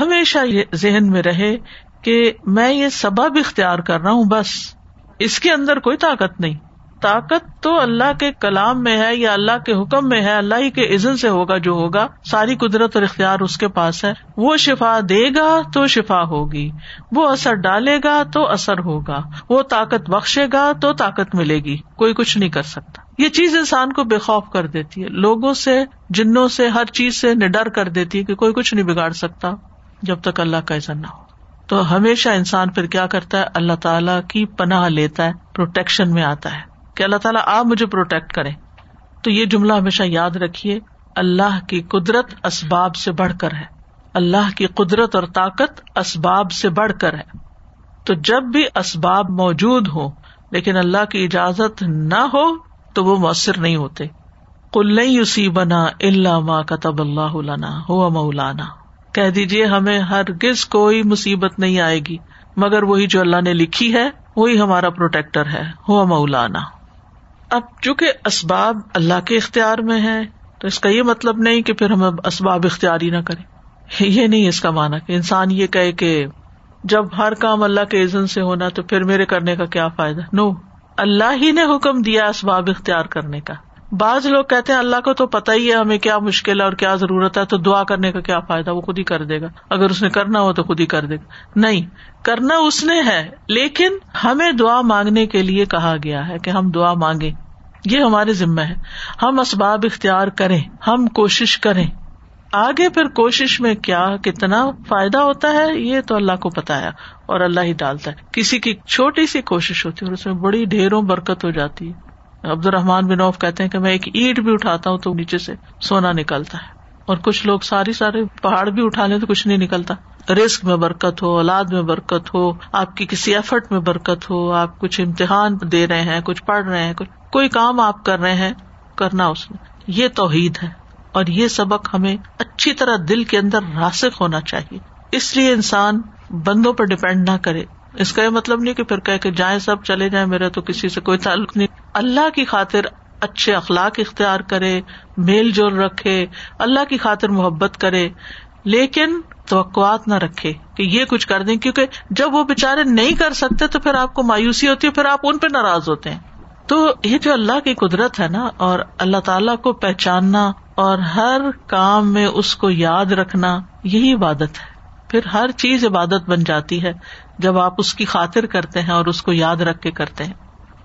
ہمیشہ یہ ذہن میں رہے کہ میں یہ سبب اختیار کر رہا ہوں، بس اس کے اندر کوئی طاقت نہیں۔ طاقت تو اللہ کے کلام میں ہے یا اللہ کے حکم میں ہے، اللہ ہی کے عزن سے ہوگا جو ہوگا، ساری قدرت اور اختیار اس کے پاس ہے۔ وہ شفا دے گا تو شفا ہوگی، وہ اثر ڈالے گا تو اثر ہوگا۔ وہ طاقت بخشے گا تو طاقت ملے گی، کوئی کچھ نہیں کر سکتا۔ یہ چیز انسان کو بے خوف کر دیتی ہے۔ لوگوں سے، جنوں سے، ہر چیز سے نڈر کر دیتی ہے کہ کوئی کچھ نہیں بگاڑ سکتا جب تک اللہ کا ایسا نہ ہو۔ تو ہمیشہ انسان پھر کیا کرتا ہے؟ اللہ تعالیٰ کی پناہ لیتا ہے، پروٹیکشن میں آتا ہے۔ کہ اللہ تعالیٰ آپ مجھے پروٹیکٹ کرے تو یہ جملہ ہمیشہ یاد رکھیے، اللہ کی قدرت اسباب سے بڑھ کر ہے۔ اللہ کی قدرت اور طاقت اسباب سے بڑھ کر ہے۔ تو جب بھی اسباب موجود ہو لیکن اللہ کی اجازت نہ ہو، تو وہ مؤثر نہیں ہوتے۔ کل نہیں اسی بنا اللہ ماں کتب اللہ ہوا مولانا۔ کہہ دیجیے ہمیں ہرگز کوئی مصیبت نہیں آئے گی۔ مگر وہی جو اللہ نے لکھی ہے، وہی ہمارا پروٹیکٹر ہے ہوا مولانا۔ اب چونکہ اسباب اللہ کے اختیار میں ہے تو اس کا یہ مطلب نہیں کہ پھر ہم اسباب اختیار ہی نہ کریں۔ یہ نہیں اس کا مانا کہ انسان یہ کہے کہ جب ہر کام اللہ کے عزن سے ہونا تو پھر میرے کرنے کا کیا فائدہ؟ نو، اللہ ہی نے حکم دیا اسباب اختیار کرنے کا۔ بعض لوگ کہتے ہیں اللہ کو تو پتا ہی ہے ہمیں کیا مشکل ہے اور کیا ضرورت ہے، تو دعا کرنے کا کیا فائدہ؟ وہ خود ہی کر دے گا۔ اگر اس نے کرنا ہو تو خود ہی کر دے گا۔ نہیں، کرنا اس نے ہے، لیکن ہمیں دعا مانگنے کے لیے کہا گیا ہے کہ ہم دعا مانگے یہ ہمارے ذمہ ہے۔ ہم اسباب اختیار کریں، ہم کوشش کریں۔ آگے پھر کوشش میں کیا، کتنا فائدہ ہوتا ہے، یہ تو اللہ کو پتا ہے اور اللہ ہی ڈالتا ہے۔ کسی کی چھوٹی سی کوشش ہوتی ہے اور اس میں بڑی ڈھیروں برکت ہو جاتی ہے۔ عبد الرحمان بن اوف کہتے ہیں کہ میں ایک اینٹ بھی اٹھاتا ہوں تو نیچے سے سونا نکلتا ہے۔ اور کچھ لوگ ساری سارے پہاڑ بھی اٹھا لیں تو کچھ نہیں نکلتا۔ رسک میں برکت ہو، اولاد میں برکت ہو، آپ کی کسی ایفرٹ میں برکت ہو، آپ کچھ امتحان دے رہے ہیں، کچھ پڑھ رہے ہیں، کچھ کوئی کام آپ کر رہے ہیں، کرنا اس میں۔ یہ توحید ہے۔ اور یہ سبق ہمیں اچھی طرح دل کے اندر راسک ہونا چاہیے۔ اس لیے انسان بندوں پر ڈپینڈ نہ کرے۔ اس کا یہ مطلب نہیں کہ پھر کہ جائیں سب چلے جائیں، میرا تو کسی سے کوئی تعلق نہیں۔ اللہ کی خاطر اچھے اخلاق اختیار کرے، میل جول رکھے، اللہ کی خاطر محبت کرے، لیکن توقعات نہ رکھے کہ یہ کچھ کر دیں، کیونکہ جب وہ بےچارے نہیں کر سکتے تو پھر آپ کو مایوسی ہوتی ہے، پھر آپ ان پہ ناراض ہوتے ہیں۔ تو یہ جو اللہ کی قدرت ہے نا، اور اللہ تعالی کو پہچاننا اور ہر کام میں اس کو یاد رکھنا، یہی عبادت ہے۔ پھر ہر چیز عبادت بن جاتی ہے جب آپ اس کی خاطر کرتے ہیں اور اس کو یاد رکھ کے کرتے ہیں۔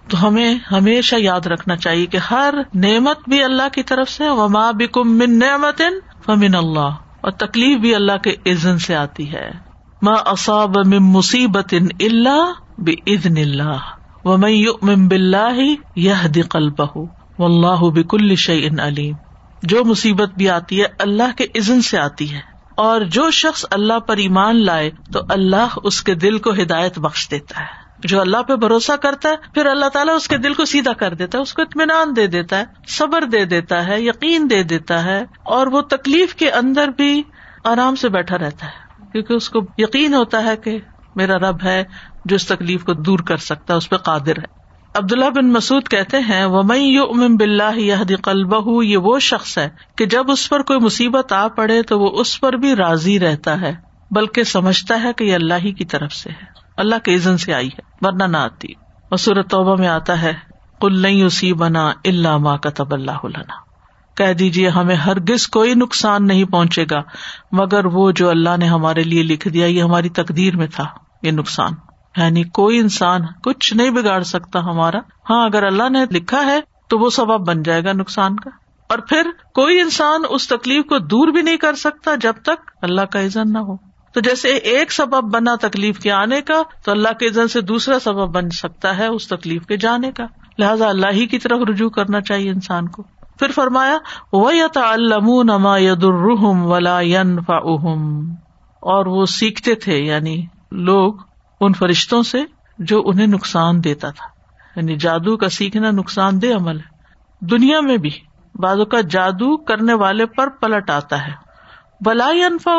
تو ہمیں ہمیشہ یاد رکھنا چاہیے کہ ہر نعمت بھی اللہ کی طرف سے وما بکم من نعمت فمن اللہ اور تکلیف بھی اللہ کے عزن سے آتی ہے۔ ما اصاب من مصیبت اللہ بزن اللہ و میں بلّہ یہ قلبہ واللہ بکل شعین علیم جو مصیبت بھی آتی ہے، اللہ کے عزن سے آتی ہے۔ اور جو شخص اللہ پر ایمان لائے، تو اللہ اس کے دل کو ہدایت بخش دیتا ہے۔ جو اللہ پہ بھروسہ کرتا ہے، پھر اللہ تعالیٰ اس کے دل کو سیدھا کر دیتا ہے، اس کو اطمینان دے دیتا ہے، صبر دے دیتا ہے، یقین دے دیتا ہے، اور وہ تکلیف کے اندر بھی آرام سے بیٹھا رہتا ہے۔ کیونکہ اس کو یقین ہوتا ہے کہ میرا رب ہے جو اس تکلیف کو دور کر سکتا ہے، اس پہ قادر ہے۔ عبداللہ بن مسعد کہتے ہیں وہ میں یو امن بلّہ یہ قلبہ یہ وہ شخص ہے کہ جب اس پر کوئی مصیبت آ پڑے تو وہ اس پر بھی راضی رہتا ہے، بلکہ سمجھتا ہے کہ یہ اللہ ہی کی طرف سے ہے۔ اللہ کے عزن سے آئی ہے، ورنہ نہ آتی۔ مسور توبہ میں آتا ہے کل نہیں اسی بنا اللہ ماں کا تب اللہ کہہ دیجیے ہمیں ہرگز کوئی نقصان نہیں پہنچے گا، مگر وہ جو اللہ نے ہمارے لیے لکھ دیا، یہ ہماری تقدیر میں تھا، یہ نقصان۔ یعنی کوئی انسان کچھ نہیں بگاڑ سکتا ہمارا۔ ہاں اگر اللہ نے لکھا ہے، تو وہ سبب بن جائے گا نقصان کا۔ اور پھر کوئی انسان اس تکلیف کو دور بھی نہیں کر سکتا جب تک اللہ کا عزن نہ ہو۔ تو جیسے ایک سبب بنا تکلیف کے آنے کا، تو اللہ کے عزن سے دوسرا سبب بن سکتا ہے اس تکلیف کے جانے کا۔ لہٰذا اللہ ہی کی طرف رجوع کرنا چاہیے انسان کو۔ پھر فرمایا وہ یا نما ید الرحم ولا اور وہ سیکھتے تھے یعنی لوگ ان فرشتوں سے جو انہیں نقصان دیتا تھا۔ یعنی جادو کا سیکھنا نقصان دہ عمل ہے۔ دنیا میں بھی بازو کا جادو کرنے والے پر پلٹ آتا ہے۔ بلائی انفا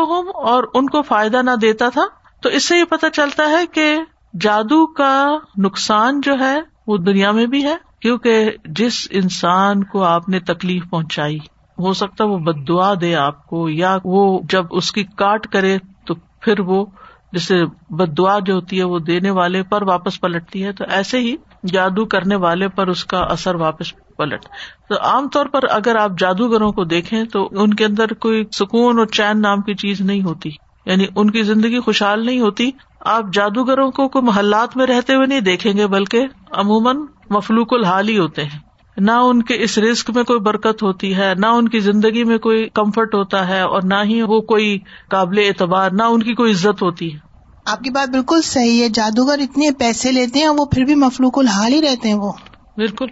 اور ان کو فائدہ نہ دیتا تھا، تو اس سے یہ پتا چلتا ہے کہ جادو کا نقصان جو ہے وہ دنیا میں بھی ہے، کیونکہ جس انسان کو آپ نے تکلیف پہنچائی، ہو سکتا وہ بد دعا دے آپ کو، یا وہ جب اس کی کاٹ کرے تو پھر وہ جیسے بد دعا جو ہوتی ہے وہ دینے والے پر واپس پلٹتی ہے، تو ایسے ہی جادو کرنے والے پر اس کا اثر واپس پلٹ۔ تو عام طور پر اگر آپ جادوگروں کو دیکھیں تو ان کے اندر کوئی سکون اور چین نام کی چیز نہیں ہوتی۔ یعنی ان کی زندگی خوشحال نہیں ہوتی۔ آپ جادوگروں کو کوئی محلات میں رہتے ہوئے نہیں دیکھیں گے بلکہ عموماً مفلوق الحال ہی ہوتے ہیں۔ نہ ان کے اس رسک میں کوئی برکت ہوتی ہے نہ ان کی زندگی میں کوئی کمفرٹ ہوتا ہے اور نہ ہی وہ کوئی قابل اعتبار نہ ان کی کوئی عزت ہوتی ہے۔ آپ کی بات بالکل صحیح ہے۔ جادوگر اتنے پیسے لیتے ہیں وہ پھر بھی مفلوق الحال ہی رہتے ہیں وہ۔ بالکل۔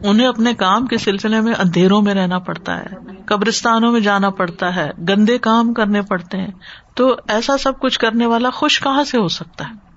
انہیں اپنے کام کے سلسلے میں اندھیروں میں رہنا پڑتا ہے، قبرستانوں میں جانا پڑتا ہے، گندے کام کرنے پڑتے ہیں۔ تو ایسا سب کچھ کرنے والا خوش کہاں سے ہو سکتا ہے؟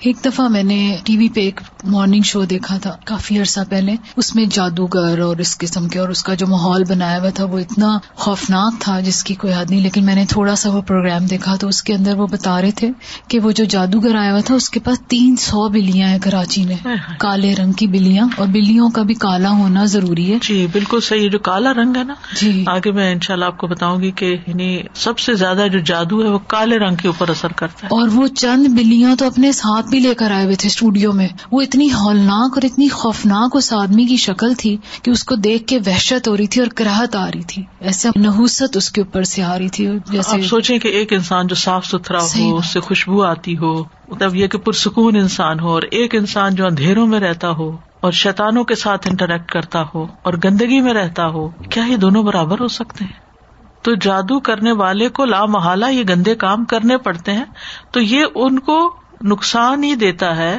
ایک دفعہ میں نے ٹی وی پہ ایک مارننگ شو دیکھا تھا کافی عرصہ پہلے۔ اس میں جادوگر اور اس قسم کے اور اس کا جو ماحول بنایا ہوا تھا وہ اتنا خوفناک تھا جس کی کوئی حد نہیں۔ لیکن میں نے تھوڑا سا وہ پروگرام دیکھا تو اس کے اندر وہ بتا رہے تھے کہ وہ جو جادوگر آیا ہوا تھا اس کے پاس تین سو بلیاں ہیں کراچی میں۔ کالے رنگ کی بلیاں اور بلیوں کا بھی کالا ہونا ضروری ہے۔ جی بالکل صحیح۔ جو کالا رنگ ہے نا جی۔ آگے میں ان شاء اللہ آپ کو بتاؤں گی کہ یعنی سب سے زیادہ جو جادو ہے وہ کالے رنگ کے اوپر اثر کرتا ہے۔ اور وہ چند بلیاں تو اپنے ساتھ بھی لے کر آئے ہوئے تھے اسٹوڈیو میں۔ وہ اتنی ہولناک اور اتنی خوفناک اس آدمی کی شکل تھی کہ اس کو دیکھ کے وحشت ہو رہی تھی اور کراہت آ رہی تھی۔ ایسے نحوست اس کے اوپر سے آ رہی تھی جیسے آپ سوچیں کہ ایک انسان جو صاف ستھرا ہو اس سے خوشبو آتی ہو مطلب یہ کہ پرسکون انسان ہو اور ایک انسان جو اندھیروں میں رہتا ہو اور شیتانوں کے ساتھ انٹریکٹ کرتا ہو اور گندگی میں رہتا ہو کیا یہ دونوں برابر ہو سکتے ہیں؟ تو جادو کرنے والے کو لامحالہ یہ گندے کام کرنے پڑتے ہیں تو یہ ان کو نقصان ہی دیتا ہے۔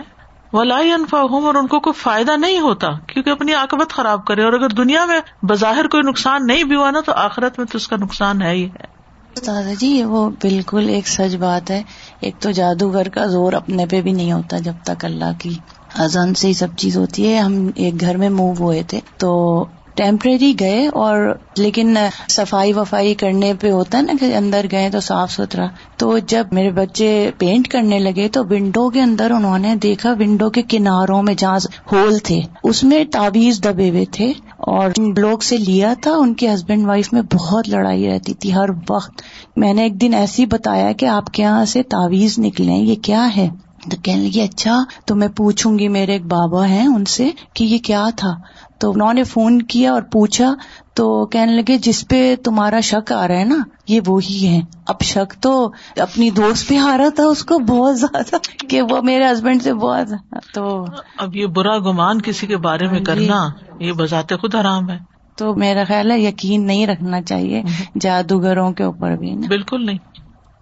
ولائی انفا ہوں اور ان کو کوئی فائدہ نہیں ہوتا، کیونکہ اپنی آکبت خراب کرے۔ اور اگر دنیا میں بظاہر کوئی نقصان نہیں بھی ہوا نا، تو آخرت میں تو اس کا نقصان ہے ہی ہے۔ دادا جی وہ بالکل ایک سچ بات ہے۔ ایک تو جادوگر کا زور اپنے پہ بھی نہیں ہوتا جب تک اللہ کی اذان سے ہی سب چیز ہوتی ہے۔ ہم ایک گھر میں موو ہوئے تھے، تو ٹیمپریری گئے اور لیکن صفائی وفائی کرنے پہ ہوتا ہے نا کہ اندر گئے تو صاف ستھرا۔ تو جب میرے بچے پینٹ کرنے لگے تو ونڈو کے اندر انہوں نے دیکھا ونڈو کے کناروں میں جہاں ہول تھے۔ اس میں تعویذ دبے ہوئے تھے اور لوگ سے لیا تھا۔ ان کے ہسبینڈ وائف میں بہت لڑائی رہتی تھی ہر وقت۔ میں نے ایک دن ایسی بتایا کہ آپ کے یہاں سے تعویذ نکلے یہ کیا ہے؟ تو کہنے لگی اچھا تو میں پوچھوں گی، میرے ایک بابا ہیں ان سے کہ یہ کیا تھا؟ تو انہوں نے فون کیا اور پوچھا تو کہنے لگے جس پہ تمہارا شک آ رہا ہے نا یہ وہی ہے۔ اب شک تو اپنی دوست پہ آ رہا تھا اس کو بہت زیادہ کہ وہ میرے ہسبینڈ سے بہت تو اب یہ برا گمان کسی کے بارے میں جی۔ کرنا یہ بذات خود حرام ہے۔ تو میرا خیال ہے یقین نہیں رکھنا چاہیے جادوگروں کے اوپر بھی نا۔ بالکل نہیں۔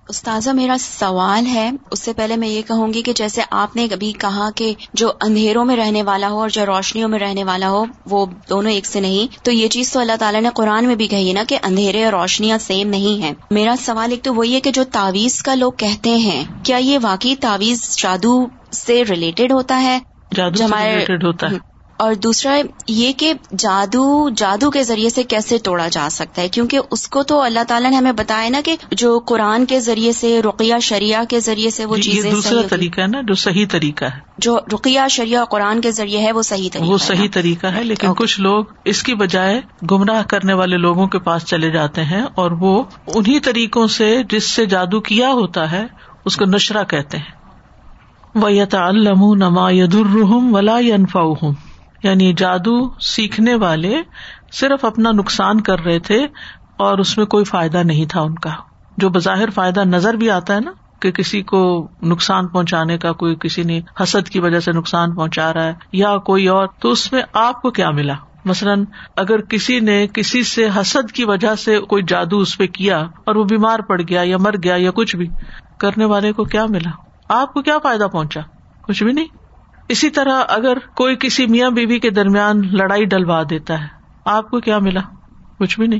استاذہ میرا سوال ہے۔ اس سے پہلے میں یہ کہوں گی کہ جیسے آپ نے ابھی کہا کہ جو اندھیروں میں رہنے والا ہو اور جو روشنیوں میں رہنے والا ہو وہ دونوں ایک سے نہیں۔ تو یہ چیز تو اللہ تعالیٰ نے قرآن میں بھی کہی ہے نا کہ اندھیرے اور روشنیاں سیم نہیں ہیں۔ میرا سوال ایک تو وہی ہے کہ جو تعویذ کا لوگ کہتے ہیں کیا یہ واقعی تعویذ جادو سے ریلیٹڈ ہوتا ہے؟ جادو ہمارے- ریلیٹڈ ہوتا ہے۔ اور دوسرا یہ کہ جادو جادو کے ذریعے سے کیسے توڑا جا سکتا ہے کیونکہ اس کو تو اللہ تعالیٰ نے ہمیں بتایا نا کہ جو قرآن کے ذریعے سے رقیہ شریعہ کے ذریعے سے وہ چیزیں دوسرا طریقہ ہے نا جو صحیح طریقہ ہے جو رقیہ شریعہ قرآن کے ذریعے ہے وہ صحیح طریقہ وہ صحیح؟ طریقہ ہے لیکن۔ کچھ لوگ اس کی بجائے گمراہ کرنے والے لوگوں کے پاس چلے جاتے ہیں اور وہ انہیں طریقوں سے جس سے جادو کیا ہوتا ہے اس کو نشرہ کہتے ہیں وہ یت نما یدرحم ولا انفا یعنی جادو سیکھنے والے صرف اپنا نقصان کر رہے تھے اور اس میں کوئی فائدہ نہیں تھا ان کا۔ جو بظاہر فائدہ نظر بھی آتا ہے نا کہ کسی کو نقصان پہنچانے کا کوئی کسی نے حسد کی وجہ سے نقصان پہنچا رہا ہے یا کوئی اور، تو اس میں آپ کو کیا ملا؟ مثلاً اگر کسی نے کسی سے حسد کی وجہ سے کوئی جادو اس پہ کیا اور وہ بیمار پڑ گیا یا مر گیا یا کچھ بھی، کرنے والے کو کیا ملا؟ آپ کو کیا فائدہ پہنچا؟ کچھ بھی نہیں۔ اسی طرح اگر کوئی کسی میاں بیوی کے درمیان لڑائی ڈلوا دیتا ہے، آپ کو کیا ملا؟ کچھ بھی نہیں۔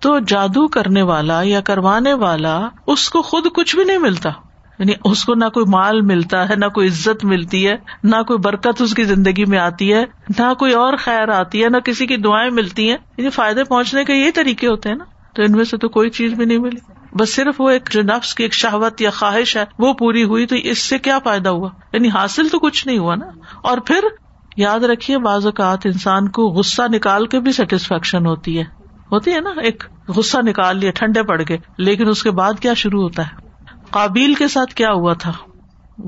تو جادو کرنے والا یا کروانے والا اس کو خود کچھ بھی نہیں ملتا۔ یعنی اس کو نہ کوئی مال ملتا ہے، نہ کوئی عزت ملتی ہے، نہ کوئی برکت اس کی زندگی میں آتی ہے، نہ کوئی اور خیر آتی ہے، نہ کسی کی دعائیں ملتی ہیں۔ یعنی فائدے پہنچنے کے یہی طریقے ہوتے ہیں نا۔ تو ان میں سے تو کوئی چیز بھی نہیں ملی۔ بس صرف وہ ایک جو نفس کی ایک شہوت یا خواہش ہے، وہ پوری ہوئی تو اس سے کیا فائدہ ہوا؟ یعنی حاصل تو کچھ نہیں ہوا نا؟ اور پھر یاد رکھیے، بعض اوقات انسان کو غصہ نکال کے بھی سیٹسفیکشن ہوتی ہے۔ ہوتی ہے نا، ایک غصہ نکال لیا، ٹھنڈے پڑ گئے، لیکن اس کے بعد کیا شروع ہوتا ہے؟ قابیل کے ساتھ کیا ہوا تھا؟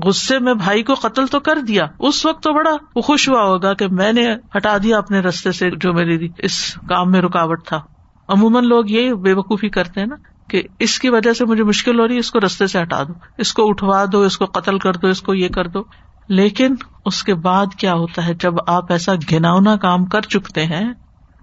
غصے میں بھائی کو قتل تو کر دیا۔ اس وقت تو بڑا وہ خوش ہوا ہوگا کہ میں نے ہٹا دیا اپنے رستے سے جو میری اس کام میں رکاوٹ تھا۔ عموماً لوگ یہ بے وقوفی کرتے ہیں نا۔ کہ اس کی وجہ سے مجھے مشکل ہو رہی ہے، اس کو رستے سے ہٹا دو، اس کو اٹھوا دو، اس کو قتل کر دو، اس کو یہ کر دو۔ لیکن اس کے بعد کیا ہوتا ہے؟ جب آپ ایسا گناونا کام کر چکتے ہیں،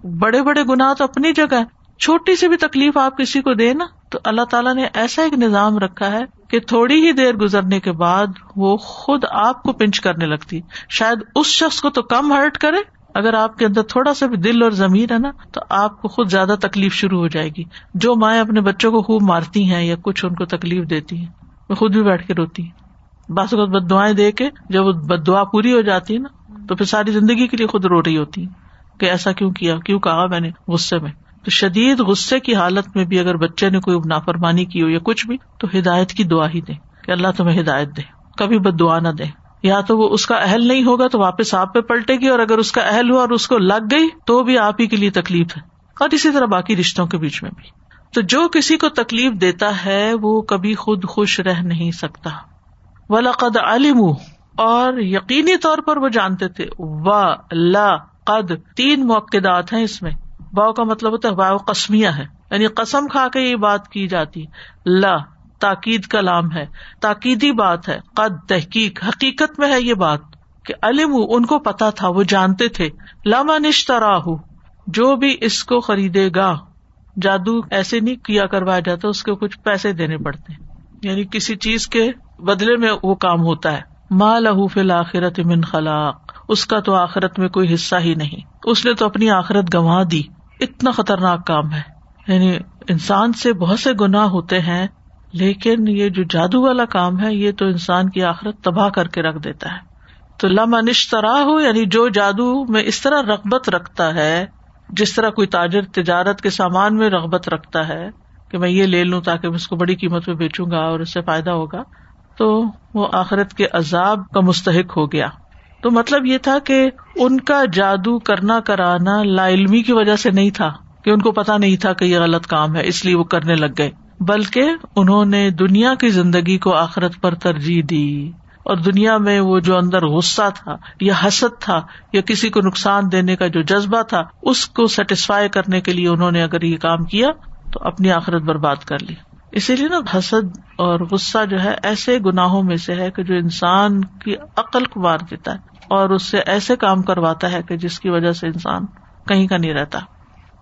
بڑے بڑے گنا تو اپنی جگہ چھوٹی سی بھی تکلیف آپ کسی کو دے نا، تو اللہ تعالیٰ نے ایسا ایک نظام رکھا ہے کہ تھوڑی ہی دیر گزرنے کے بعد وہ خود آپ کو پنچ کرنے لگتی۔ شاید اس شخص کو تو کم ہرٹ کرے اگر آپ کے اندر تھوڑا سا بھی دل اور زمین ہے نا، تو آپ کو خود زیادہ تکلیف شروع ہو جائے گی۔ جو مائیں اپنے بچوں کو خوب مارتی ہیں یا کچھ ان کو تکلیف دیتی ہیں، وہ خود بھی بیٹھ کے روتی ہیں۔ بس اوقات بد دعائیں دے کے جب وہ بد دعا پوری ہو جاتی ہے نا، تو پھر ساری زندگی کے لیے خود رو رہی ہوتی ہیں کہ ایسا کیوں کیا، کیوں کہا میں نے غصے میں۔ تو شدید غصے کی حالت میں بھی اگر بچے نے کوئی نافرمانی کی ہو یا کچھ بھی، تو ہدایت کی دعا ہی دے کہ اللہ تمہیں ہدایت دے۔ کبھی بد دعا نہ دے۔ یا تو وہ اس کا اہل نہیں ہوگا تو واپس آپ پہ پلٹے گی اور اگر اس کا اہل ہوا اور اس کو لگ گئی تو بھی آپ ہی کے لیے تکلیف ہے۔ اور اسی طرح باقی رشتوں کے بیچ میں بھی۔ تو جو کسی کو تکلیف دیتا ہے وہ کبھی خود خوش رہ نہیں سکتا۔ ولاقد علم اور یقینی طور پر وہ جانتے تھے۔ و لا قد تین موقعات ہیں اس میں۔ باؤ کا مطلب ہوتا ہے واؤ قسمیہ ہے۔ یعنی قسم کھا کے یہ بات کی جاتی۔ لا۔ تاکید کا لام ہے۔ تاکیدی بات ہے۔ قد تحقیق۔ حقیقت میں ہے یہ بات کہ علم ان کو پتا تھا، وہ جانتے تھے۔ لما نشترا جو بھی اس کو خریدے گا۔ جادو ایسے نہیں کیا کروایا جاتا، اس کو کچھ پیسے دینے پڑتے۔ یعنی کسی چیز کے بدلے میں وہ کام ہوتا ہے۔ ماں لہو فل آخرت من خلاق۔ اس کا تو آخرت میں کوئی حصہ ہی نہیں۔ اس نے تو اپنی آخرت گنوا دی۔ اتنا خطرناک کام ہے۔ یعنی انسان سے بہت سے گناہ ہوتے ہیں۔ لیکن یہ جو جادو والا کام ہے، یہ تو انسان کی آخرت تباہ کر کے رکھ دیتا ہے۔ تو لما نشترا ہو یعنی جو جادو میں اس طرح رغبت رکھتا ہے، جس طرح کوئی تاجر تجارت کے سامان میں رغبت رکھتا ہے کہ میں یہ لے لوں تاکہ میں اس کو بڑی قیمت میں بیچوں گا اور اس سے فائدہ ہوگا، تو وہ آخرت کے عذاب کا مستحق ہو گیا۔ تو مطلب یہ تھا کہ ان کا جادو کرنا کرانا لا علمی کی وجہ سے نہیں تھا، کہ ان کو پتا نہیں تھا کہ یہ غلط کام ہے، اس لیے وہ کرنے لگ گئے۔ بلکہ انہوں نے دنیا کی زندگی کو آخرت پر ترجیح دی اور دنیا میں وہ جو اندر غصہ تھا یا حسد تھا یا کسی کو نقصان دینے کا جو جذبہ تھا، اس کو سیٹسفائی کرنے کے لیے انہوں نے اگر یہ کام کیا تو اپنی آخرت برباد کر لی۔ اسی لیے نا حسد اور غصہ جو ہے ایسے گناہوں میں سے ہے کہ جو انسان کی عقل کو مار دیتا ہے اور اس سے ایسے کام کرواتا ہے کہ جس کی وجہ سے انسان کہیں کا نہیں رہتا۔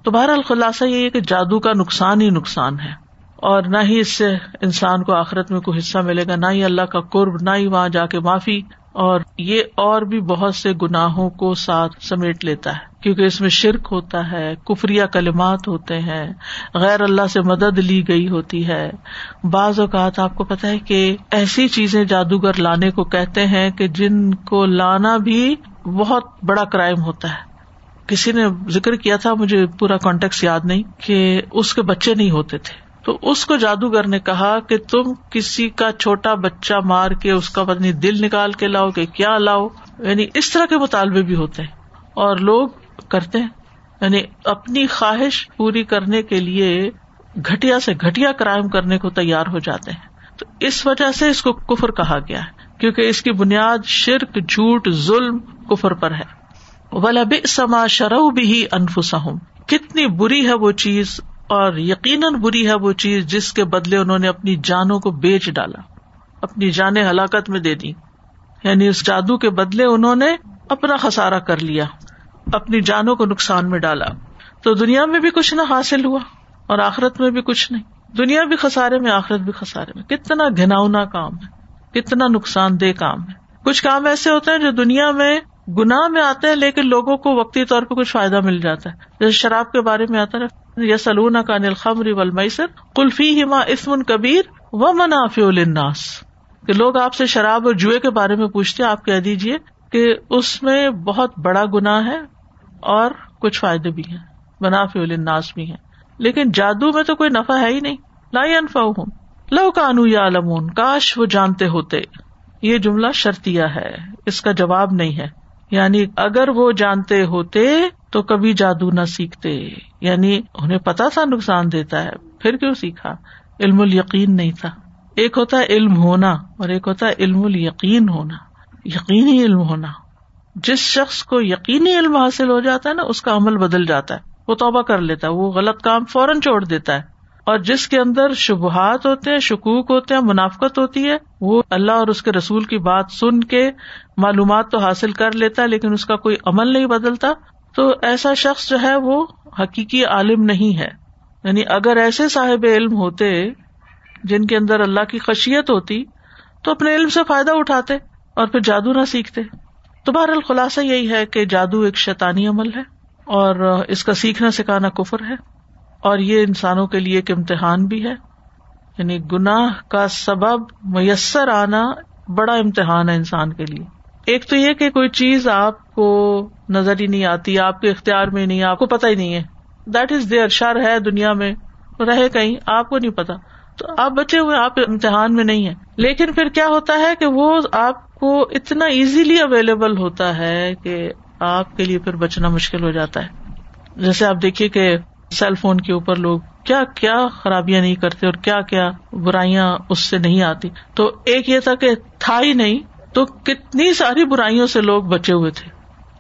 تو بہرحال خلاصہ یہ کہ جادو کا نقصان ہی نقصان ہے۔ اور نہ ہی اس سے انسان کو آخرت میں کوئی حصہ ملے گا، نہ ہی اللہ کا قرب، نہ ہی وہاں جا کے معافی۔ اور یہ اور بھی بہت سے گناہوں کو ساتھ سمیٹ لیتا ہے، کیونکہ اس میں شرک ہوتا ہے کفری کلمات ہوتے ہیں، غیر اللہ سے مدد لی گئی ہوتی ہے۔ بعض اوقات آپ کو پتا ہے کہ ایسی چیزیں جادوگر لانے کو کہتے ہیں کہ جن کو لانا بھی بہت بڑا کرائم ہوتا ہے۔ کسی نے ذکر کیا تھا، مجھے پورا کانٹیکٹ یاد نہیں، کہ اس کے بچے نہیں ہوتے تھے۔ تو اس کو جادوگر نے کہا کہ تم کسی کا چھوٹا بچہ مار کے اس کا پتنی دل نکال کے لاؤ کہ کیا لاؤ؟ یعنی اس طرح کے مطالبے بھی ہوتے ہیں اور لوگ کرتے ہیں۔ یعنی اپنی خواہش پوری کرنے کے لیے گٹیا سے گٹیا کرائم کرنے کو تیار ہو جاتے ہیں۔ تو اس وجہ سے اس کو کفر کہا گیا ہے، کیونکہ اس کی بنیاد شرک، جھوٹ، ظلم کفر پر ہے۔ ولاب سما شرح بھی انفسم کتنی بری ہے وہ چیز۔ اور یقیناً بری ہے وہ چیز جس کے بدلے انہوں نے اپنی جانوں کو بیچ ڈالا، اپنی جانیں ہلاکت میں دے دی یعنی اس جادو کے بدلے انہوں نے اپنا خسارا کر لیا، اپنی جانوں کو نقصان میں ڈالا۔ تو دنیا میں بھی کچھ نہ حاصل ہوا اور آخرت میں بھی کچھ نہیں۔ دنیا بھی خسارے میں، آخرت بھی خسارے میں۔ کتنا گھناؤنا کام ہے، کتنا نقصان دہ کام ہے۔ کچھ کام ایسے ہوتے ہیں جو دنیا میں گناہ میں آتے ہیں لیکن لوگوں کو وقتی طور پہ کچھ فائدہ مل جاتا ہے۔ جیسے شراب کے بارے میں آتا ہے یا سلونا کا نلخمری ولمسر کلفی ہما اسمن کبیر و منافی الناس کہ لوگ آپ سے شراب اور جوئے کے بارے میں پوچھتے آپ کہہ دیجیے کہ اس میں بہت بڑا گنا ہے اور کچھ فائدے بھی ہیں منافی الناس بھی ہیں۔ لیکن جادو میں تو کوئی نفع ہے ہی نہیں۔ لا انفا ہوں لو کانو یا علمون کاش وہ جانتے ہوتے۔ یہ جملہ شرطیا ہے، اس کا جواب نہیں ہے۔ یعنی اگر وہ جانتے ہوتے تو کبھی جادو نہ سیکھتے۔ یعنی انہیں پتا تھا نقصان دیتا ہے، پھر کیوں سیکھا؟ علم ال یقین نہیں تھا۔ ایک ہوتا ہے علم ہونا اور ایک ہوتا ہے علم ال یقین ہونا۔ یقینی علم ہونا۔ جس شخص کو یقینی علم حاصل ہو جاتا ہے نا، اس کا عمل بدل جاتا ہے۔ وہ توبہ کر لیتا ہے، وہ غلط کام فوراً چھوڑ دیتا ہے۔ اور جس کے اندر شبہات ہوتے ہیں، شکوک ہوتے ہیں، منافقت ہوتی ہے، وہ اللہ اور اس کے رسول کی بات سن کے معلومات تو حاصل کر لیتا ہے، لیکن اس کا کوئی عمل نہیں بدلتا۔ تو ایسا شخص جو ہے، وہ حقیقی عالم نہیں ہے۔ یعنی اگر ایسے صاحب علم ہوتے جن کے اندر اللہ کی خشیت ہوتی، تو اپنے علم سے فائدہ اٹھاتے اور پھر جادو نہ سیکھتے۔ تو بہر الخلاصہ یہی ہے کہ جادو ایک شیطانی عمل ہے اور اس کا سیکھنا سکھانا کفر ہے۔ اور یہ انسانوں کے لیے ایک امتحان بھی ہے۔ یعنی گناہ کا سبب میسر آنا بڑا امتحان ہے انسان کے لیے۔ ایک تو یہ کہ کوئی چیز آپ کو نظر ہی نہیں آتی، آپ کے اختیار میں نہیں، آپ کو پتا ہی نہیں ہے۔ دیٹ از دیئر شر ہے دنیا میں، رہے کہیں، آپ کو نہیں پتا تو آپ بچے ہوئے، آپ امتحان میں نہیں ہے لیکن پھر کیا ہوتا ہے کہ وہ آپ کو اتنا ایزیلی اویلیبل ہوتا ہے کہ آپ کے لیے پھر بچنا مشکل ہو جاتا ہے۔ جیسے آپ دیکھیے کہ سیل فون کے اوپر لوگ کیا کیا خرابیاں نہیں کرتے اور کیا کیا برائیاں اس سے نہیں آتی۔ تو ایک یہ تھا کہ تھا ہی نہیں تو کتنی ساری برائیوں سے لوگ بچے ہوئے تھے۔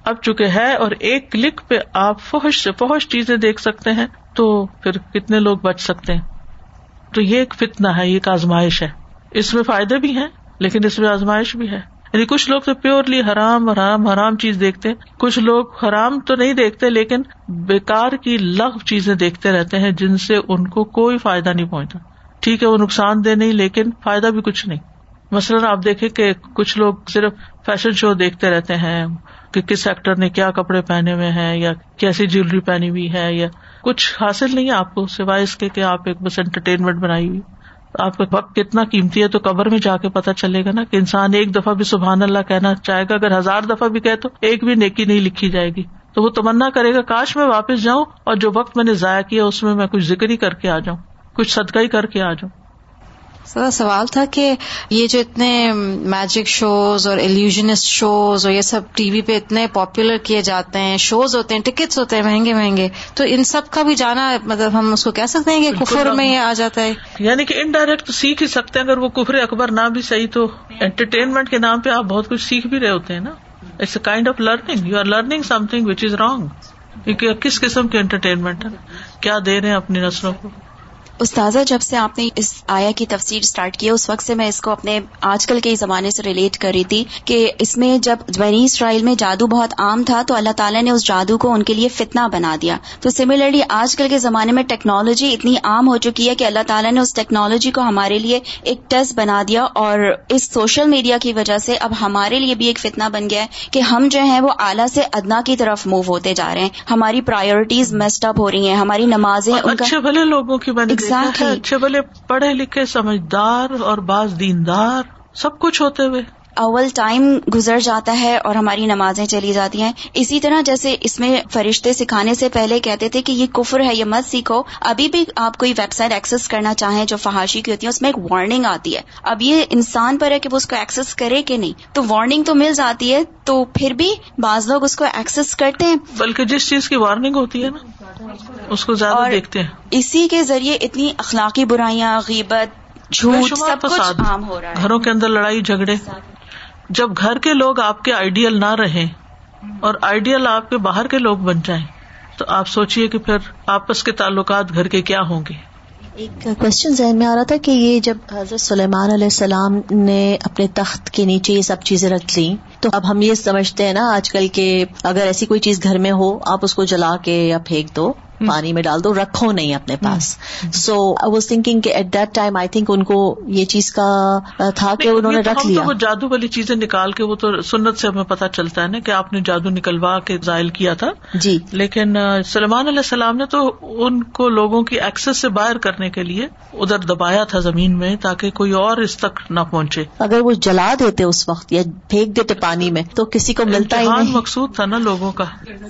اب چکے ہے اور ایک کلک پہ آپ فوش سے فوش چیزیں دیکھ سکتے ہیں تو پھر کتنے لوگ بچ سکتے ہیں۔ تو یہ ایک فتنا ہے، یہ ایک آزمائش ہے۔ اس میں فائدے بھی ہیں لیکن اس میں آزمائش بھی ہے۔ یعنی کچھ لوگ تو پیورلی حرام حرام حرام چیز دیکھتے کچھ لوگ حرام تو نہیں دیکھتے، لیکن بےکار کی لغ چیزیں دیکھتے رہتے ہیں جن سے ان کو کوئی فائدہ نہیں پہنچتا۔ ٹھیک ہے، وہ نقصان دہ نہیں، لیکن فائدہ بھی کچھ نہیں۔ مثلاً آپ دیکھیں کہ کچھ لوگ صرف فیشن شو دیکھتے رہتے ہیں کہ کس ایکٹر نے کیا کپڑے پہنے ہوئے ہیں یا کیسی جیولری پہنی ہوئی ہے یا کچھ حاصل نہیں ہے آپ کو سوائے اس کے کہ آپ ایک بس انٹرٹینمنٹ بنائی ہوئی۔ آپ کا وقت کتنا قیمتی ہے تو قبر میں جا کے پتا چلے گا نا کہ انسان ایک دفعہ بھی سبحان اللہ کہنا چاہے گا، اگر ہزار دفعہ بھی کہ تو ایک بھی نیکی نہیں لکھی جائے گی۔ تو وہ تمنا کرے گا، کاش میں واپس جاؤں اور جو وقت میں نے ضائع کیا اس میں میں کچھ ذکر ہی کر کے آ جاؤں، کچھ صدقہ ہی کر کے آ جاؤں۔ سر سوال تھا کہ یہ جو اتنے میجک شوز اور ایلیوژنسٹ شوز اور یہ سب ٹی وی پہ اتنے پاپولر کیے جاتے ہیں شوز ہوتے ہیں ٹکٹس ہوتے ہیں مہنگے مہنگے تو ان سب کا بھی جانا مطلب ہم اس کو کہہ سکتے ہیں کہ کفر میں یہ آ جاتا ہے۔ یعنی کہ انڈائریکٹ سیکھ ہی سکتے ہیں اگر وہ کفر اکبر نہ بھی صحیح تو انٹرٹینمنٹ کے نام پہ آپ بہت کچھ سیکھ بھی رہے ہوتے ہیں نا۔ It's a kind of learning you are learning something which is wrong کس قسم کے انٹرٹینمنٹ ہے؟ کیا دے رہے ہیں اپنی نسلوں کو؟ استاذہ جب سے آپ نے اس آیا کی تفسیر اسٹارٹ کی اس وقت سے میں اس کو اپنے آج کل کے زمانے سے ریلیٹ کر رہی تھی کہ اس میں جب بنی اسرائیل میں جادو بہت عام تھا تو اللہ تعالیٰ نے اس جادو کو ان کے لیے فتنا بنا دیا۔ تو سملرلی آج کل کے زمانے میں ٹیکنالوجی اتنی عام ہو چکی ہے کہ اللہ تعالیٰ نے اس ٹیکنالوجی کو ہمارے لیے ایک ٹیسٹ بنا دیا اور اس سوشل میڈیا کی وجہ سے اب ہمارے لیے بھی ایک فتنا بن گیا ہے کہ ہم جو ہیں وہ اعلیٰ سے ادنا کی طرف موو ہوتے جا رہے ہیں۔ ہماری پرائیورٹیز مسٹ اپ ہو رہی ہیں ہماری نمازیں اچھے بھلے لوگوں کی اچھے بھلے پڑھے لکھے سمجھدار اور بعض دیندار سب کچھ ہوتے ہوئے۔ اول ٹائم گزر جاتا ہے اور ہماری نمازیں چلی جاتی ہیں۔ اسی طرح جیسے اس میں فرشتے سکھانے سے پہلے کہتے تھے کہ یہ کفر ہے یہ مت سیکھو۔ ابھی بھی آپ کوئی ویب سائٹ ایکسس کرنا چاہیں جو فحاشی کی ہوتی ہے اس میں ایک وارننگ آتی ہے۔ اب یہ انسان پر ہے کہ وہ اس کو ایکسس کرے کہ نہیں۔ تو وارننگ تو مل جاتی ہے تو پھر بھی بعض لوگ اس کو ایکسس کرتے ہیں۔ بلکہ جس چیز کی وارننگ ہوتی ہے نا اس کو زیادہ دیکھتے ہیں۔ اسی کے ذریعے اتنی اخلاقی برائیاں غیبت جھوٹ سب کچھ عام ہو رہا ہے۔ گھروں کے اندر لڑائی جھگڑے۔ جب گھر کے لوگ آپ کے آئیڈیل نہ رہے اور آئیڈیل آپ کے باہر کے لوگ بن جائیں، تو آپ سوچیے کہ پھر آپس کے تعلقات گھر کے کیا ہوں گے؟ ایک کوشچن ذہن میں آ رہا تھا کہ یہ جب حضرت سلیمان علیہ السلام نے اپنے تخت کے نیچے یہ سب چیزیں رکھ لی تو اب ہم یہ سمجھتے ہیں نا آج کل کے اگر ایسی کوئی چیز گھر میں ہو، آپ اس کو جلا کے یا پھینک دو۔ پانی میں ڈال دو رکھو نہیں اپنے پاس۔ سو آئی واز تھنکنگ کہ at that time I think ان کو یہ چیز کا تھا کہ انہوں نے رکھ لیا۔ وہ جادو والی چیزیں نکال کے وہ تو سنت سے ہمیں پتا چلتا ہے نا کہ آپ نے جادو نکلوا کے ظاہر کیا تھا۔ جی۔ لیکن سلمان علیہ السلام نے تو ان کو لوگوں کی ایکسس سے باہر کرنے کے لیے ادھر دبایا تھا زمین میں تاکہ کوئی اور اس تک نہ پہنچے۔ اگر وہ جلا دیتے اس وقت یا پھینک دیتے پانی میں تو کسی کو ملتا ہی نہیں۔ مقصود تھا نا لوگوں کا۔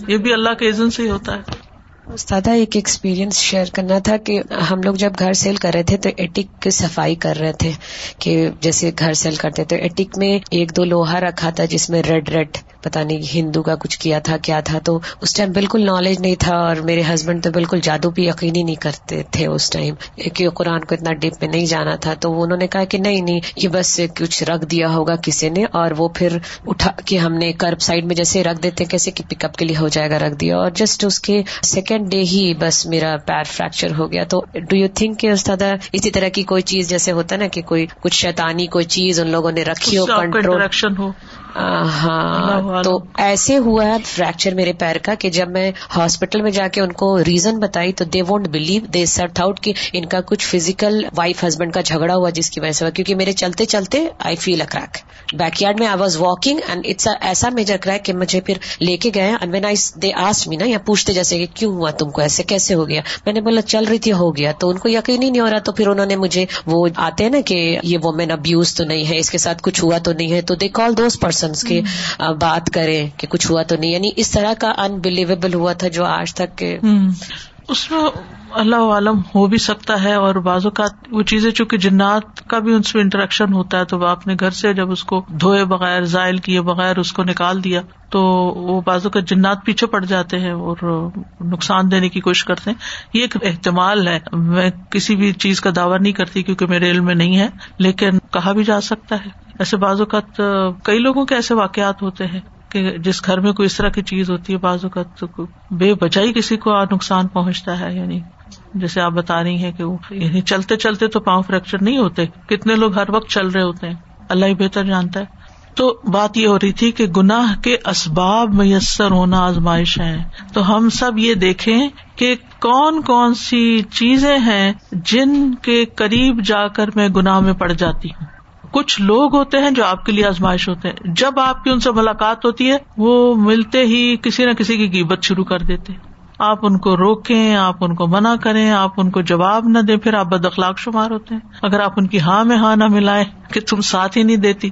یہ بھی اللہ کے عزن سے ہی ہوتا ہے۔ استادہ ایک ایکسپیرینس شیئر کرنا تھا کہ ہم لوگ جب گھر سیل کر رہے تھے تو ایٹک کی صفائی کر رہے تھے کہ جیسے گھر سیل کرتے تو ایٹک میں ایک دو لوہا رکھا تھا جس میں ریڈ ریڈ پتا نہیں ہندو کا کچھ کیا تھا کیا تھا تو اس ٹائم بالکل نالج نہیں تھا اور میرے ہسبینڈ تو بالکل جادو بھی یقینی نہیں کرتے تھے اس ٹائم کہ قرآن کو اتنا ڈپ میں نہیں جانا تھا تو انہوں نے کہا کہ نہیں نہیں یہ بس کچھ رکھ دیا ہوگا کسی نے اور وہ پھر اٹھا کے ہم نے کرب سائڈ میں جیسے رکھ دیتے کیسے کہ پک اپ کے لیے ہو جائے گا رکھ دیا اور جسٹ اس کے سیکنڈ ڈے ہی بس میرا پیر فریکچر ہو گیا۔ تو ڈو یو تھنک کہ استاد اسی طرح کی کوئی چیز جیسے ہوتا ہے نا کہ کوئی کچھ شیطانی کوئی چیز ان لوگوں نے رکھی ہو کنٹرول ہو۔ ہاں تو ایسے ہوا ہے فریکچر میرے پیر کا کہ جب میں ہاسپٹل میں جا کے ان کو ریزن بتائی تو they won't believe they sort out کہ ان کا کچھ فزیکل وائف ہسبینڈ کا جھگڑا ہوا جس کی وجہ سے ہوا۔ کیونکہ میرے چلتے چلتے I feel a crack backyard میں I was walking and it's ایسا میجر کریک کہ مجھے پھر لے کے گئے اینڈ وین آئی دے آس می نا یا پوچھتے جیسے کہ کیوں ہوا تم کو ایسے کیسے ہو گیا؟ میں نے بولا چل رہی تھی ہو گیا۔ تو ان کو یقین ہی نہیں ہو رہا تو پھر انہوں نے مجھے وہ آتے ہیں نا کہ یہ وومین ابیوز تو نہیں ہے اس کے ساتھ کچھ ہوا تو نہیں ہے۔ تو دے کال دوز پرسنس کے بات کریں کہ کچھ ہوا تو نہیں یعنی اس طرح کا انبلیویبل ہوا تھا جو آج تک اس میں اللہ عالم ہو بھی سکتا ہے اور بعض اوقات وہ چیزیں چونکہ جنات کا بھی ان سے انٹریکشن ہوتا ہے تو وہ اپنے گھر سے جب اس کو دھوئے بغیر زائل کیے بغیر اس کو نکال دیا تو وہ بازو کا جنات پیچھے پڑ جاتے ہیں اور نقصان دینے کی کوشش کرتے ہیں یہ ایک احتمال ہے میں کسی بھی چیز کا دعوی نہیں کرتی کیونکہ میرے علم میں نہیں ہے لیکن کہا بھی جا سکتا ہے ایسے بعض اوقات، کئی لوگوں کے ایسے واقعات ہوتے ہیں کہ جس گھر میں کوئی اس طرح کی چیز ہوتی ہے، بعض اوقات بے بچائی کسی کو نقصان پہنچتا ہے یعنی جیسے آپ بتا رہی ہیں کہ یعنی چلتے چلتے تو پاؤں فریکچر نہیں ہوتے، کتنے لوگ ہر وقت چل رہے ہوتے ہیں، اللہ ہی بہتر جانتا ہے۔ تو بات یہ ہو رہی تھی کہ گناہ کے اسباب میسر ہونا آزمائش ہے تو ہم سب یہ دیکھیں کہ کون کون سی چیزیں ہیں جن کے قریب جا کر میں گناہ میں پڑ جاتی ہوں۔ کچھ لوگ ہوتے ہیں جو آپ کے لیے آزمائش ہوتے ہیں۔ جب آپ کی ان سے ملاقات ہوتی ہے، وہ ملتے ہی کسی نہ کسی کی قیمت شروع کر دیتے آپ ان کو روکیں، آپ ان کو منع کریں، آپ ان کو جواب نہ دیں، پھر آپ بد اخلاق شمار ہوتے ہیں۔ اگر آپ ان کی ہاں میں ہاں نہ ملائیں کہ تم ساتھ ہی نہیں دیتی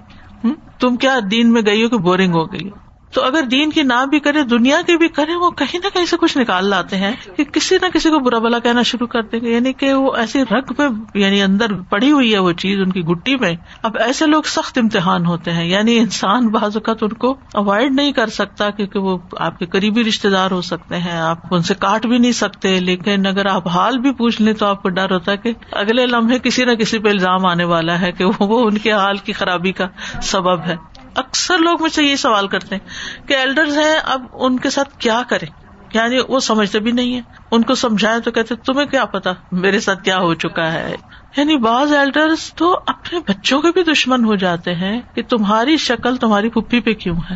تم کیا دین میں گئی ہو کہ بورنگ ہو گئی تو اگر دین کی نہ بھی کرے دنیا کی بھی کرے وہ کہیں نہ کہیں سے کچھ نکال لاتے ہیں کہ کسی نہ کسی کو برا بلا کہنا شروع کر دیں گے۔ یعنی کہ وہ ایسی رگ پہ یعنی اندر پڑی ہوئی ہے وہ چیز ان کی گٹی میں۔ اب ایسے لوگ سخت امتحان ہوتے ہیں۔ یعنی انسان بعض اوقات ان کو اوائڈ نہیں کر سکتا کیونکہ وہ آپ کے قریبی رشتے دار ہو سکتے ہیں۔ آپ ان سے کاٹ بھی نہیں سکتے، لیکن اگر آپ حال بھی پوچھ لیں تو آپ کو ڈر ہوتا ہے کہ اگلے لمحے کسی نہ کسی پہ الزام آنے والا ہے کہ وہ ان کے حال کی خرابی کا سبب ہے۔ اکثر لوگ مجھ سے یہ سوال کرتے ہیں کہ ایلڈرز ہیں، اب ان کے ساتھ کیا کریں؟ یعنی وہ سمجھتے بھی نہیں ہے ان کو سمجھائے تو کہتے تمہیں کیا پتا میرے ساتھ کیا ہو چکا ہے؟ یعنی بعض ایلڈرز تو اپنے بچوں کے بھی دشمن ہو جاتے ہیں کہ تمہاری شکل تمہاری پپھی پہ کیوں ہے؟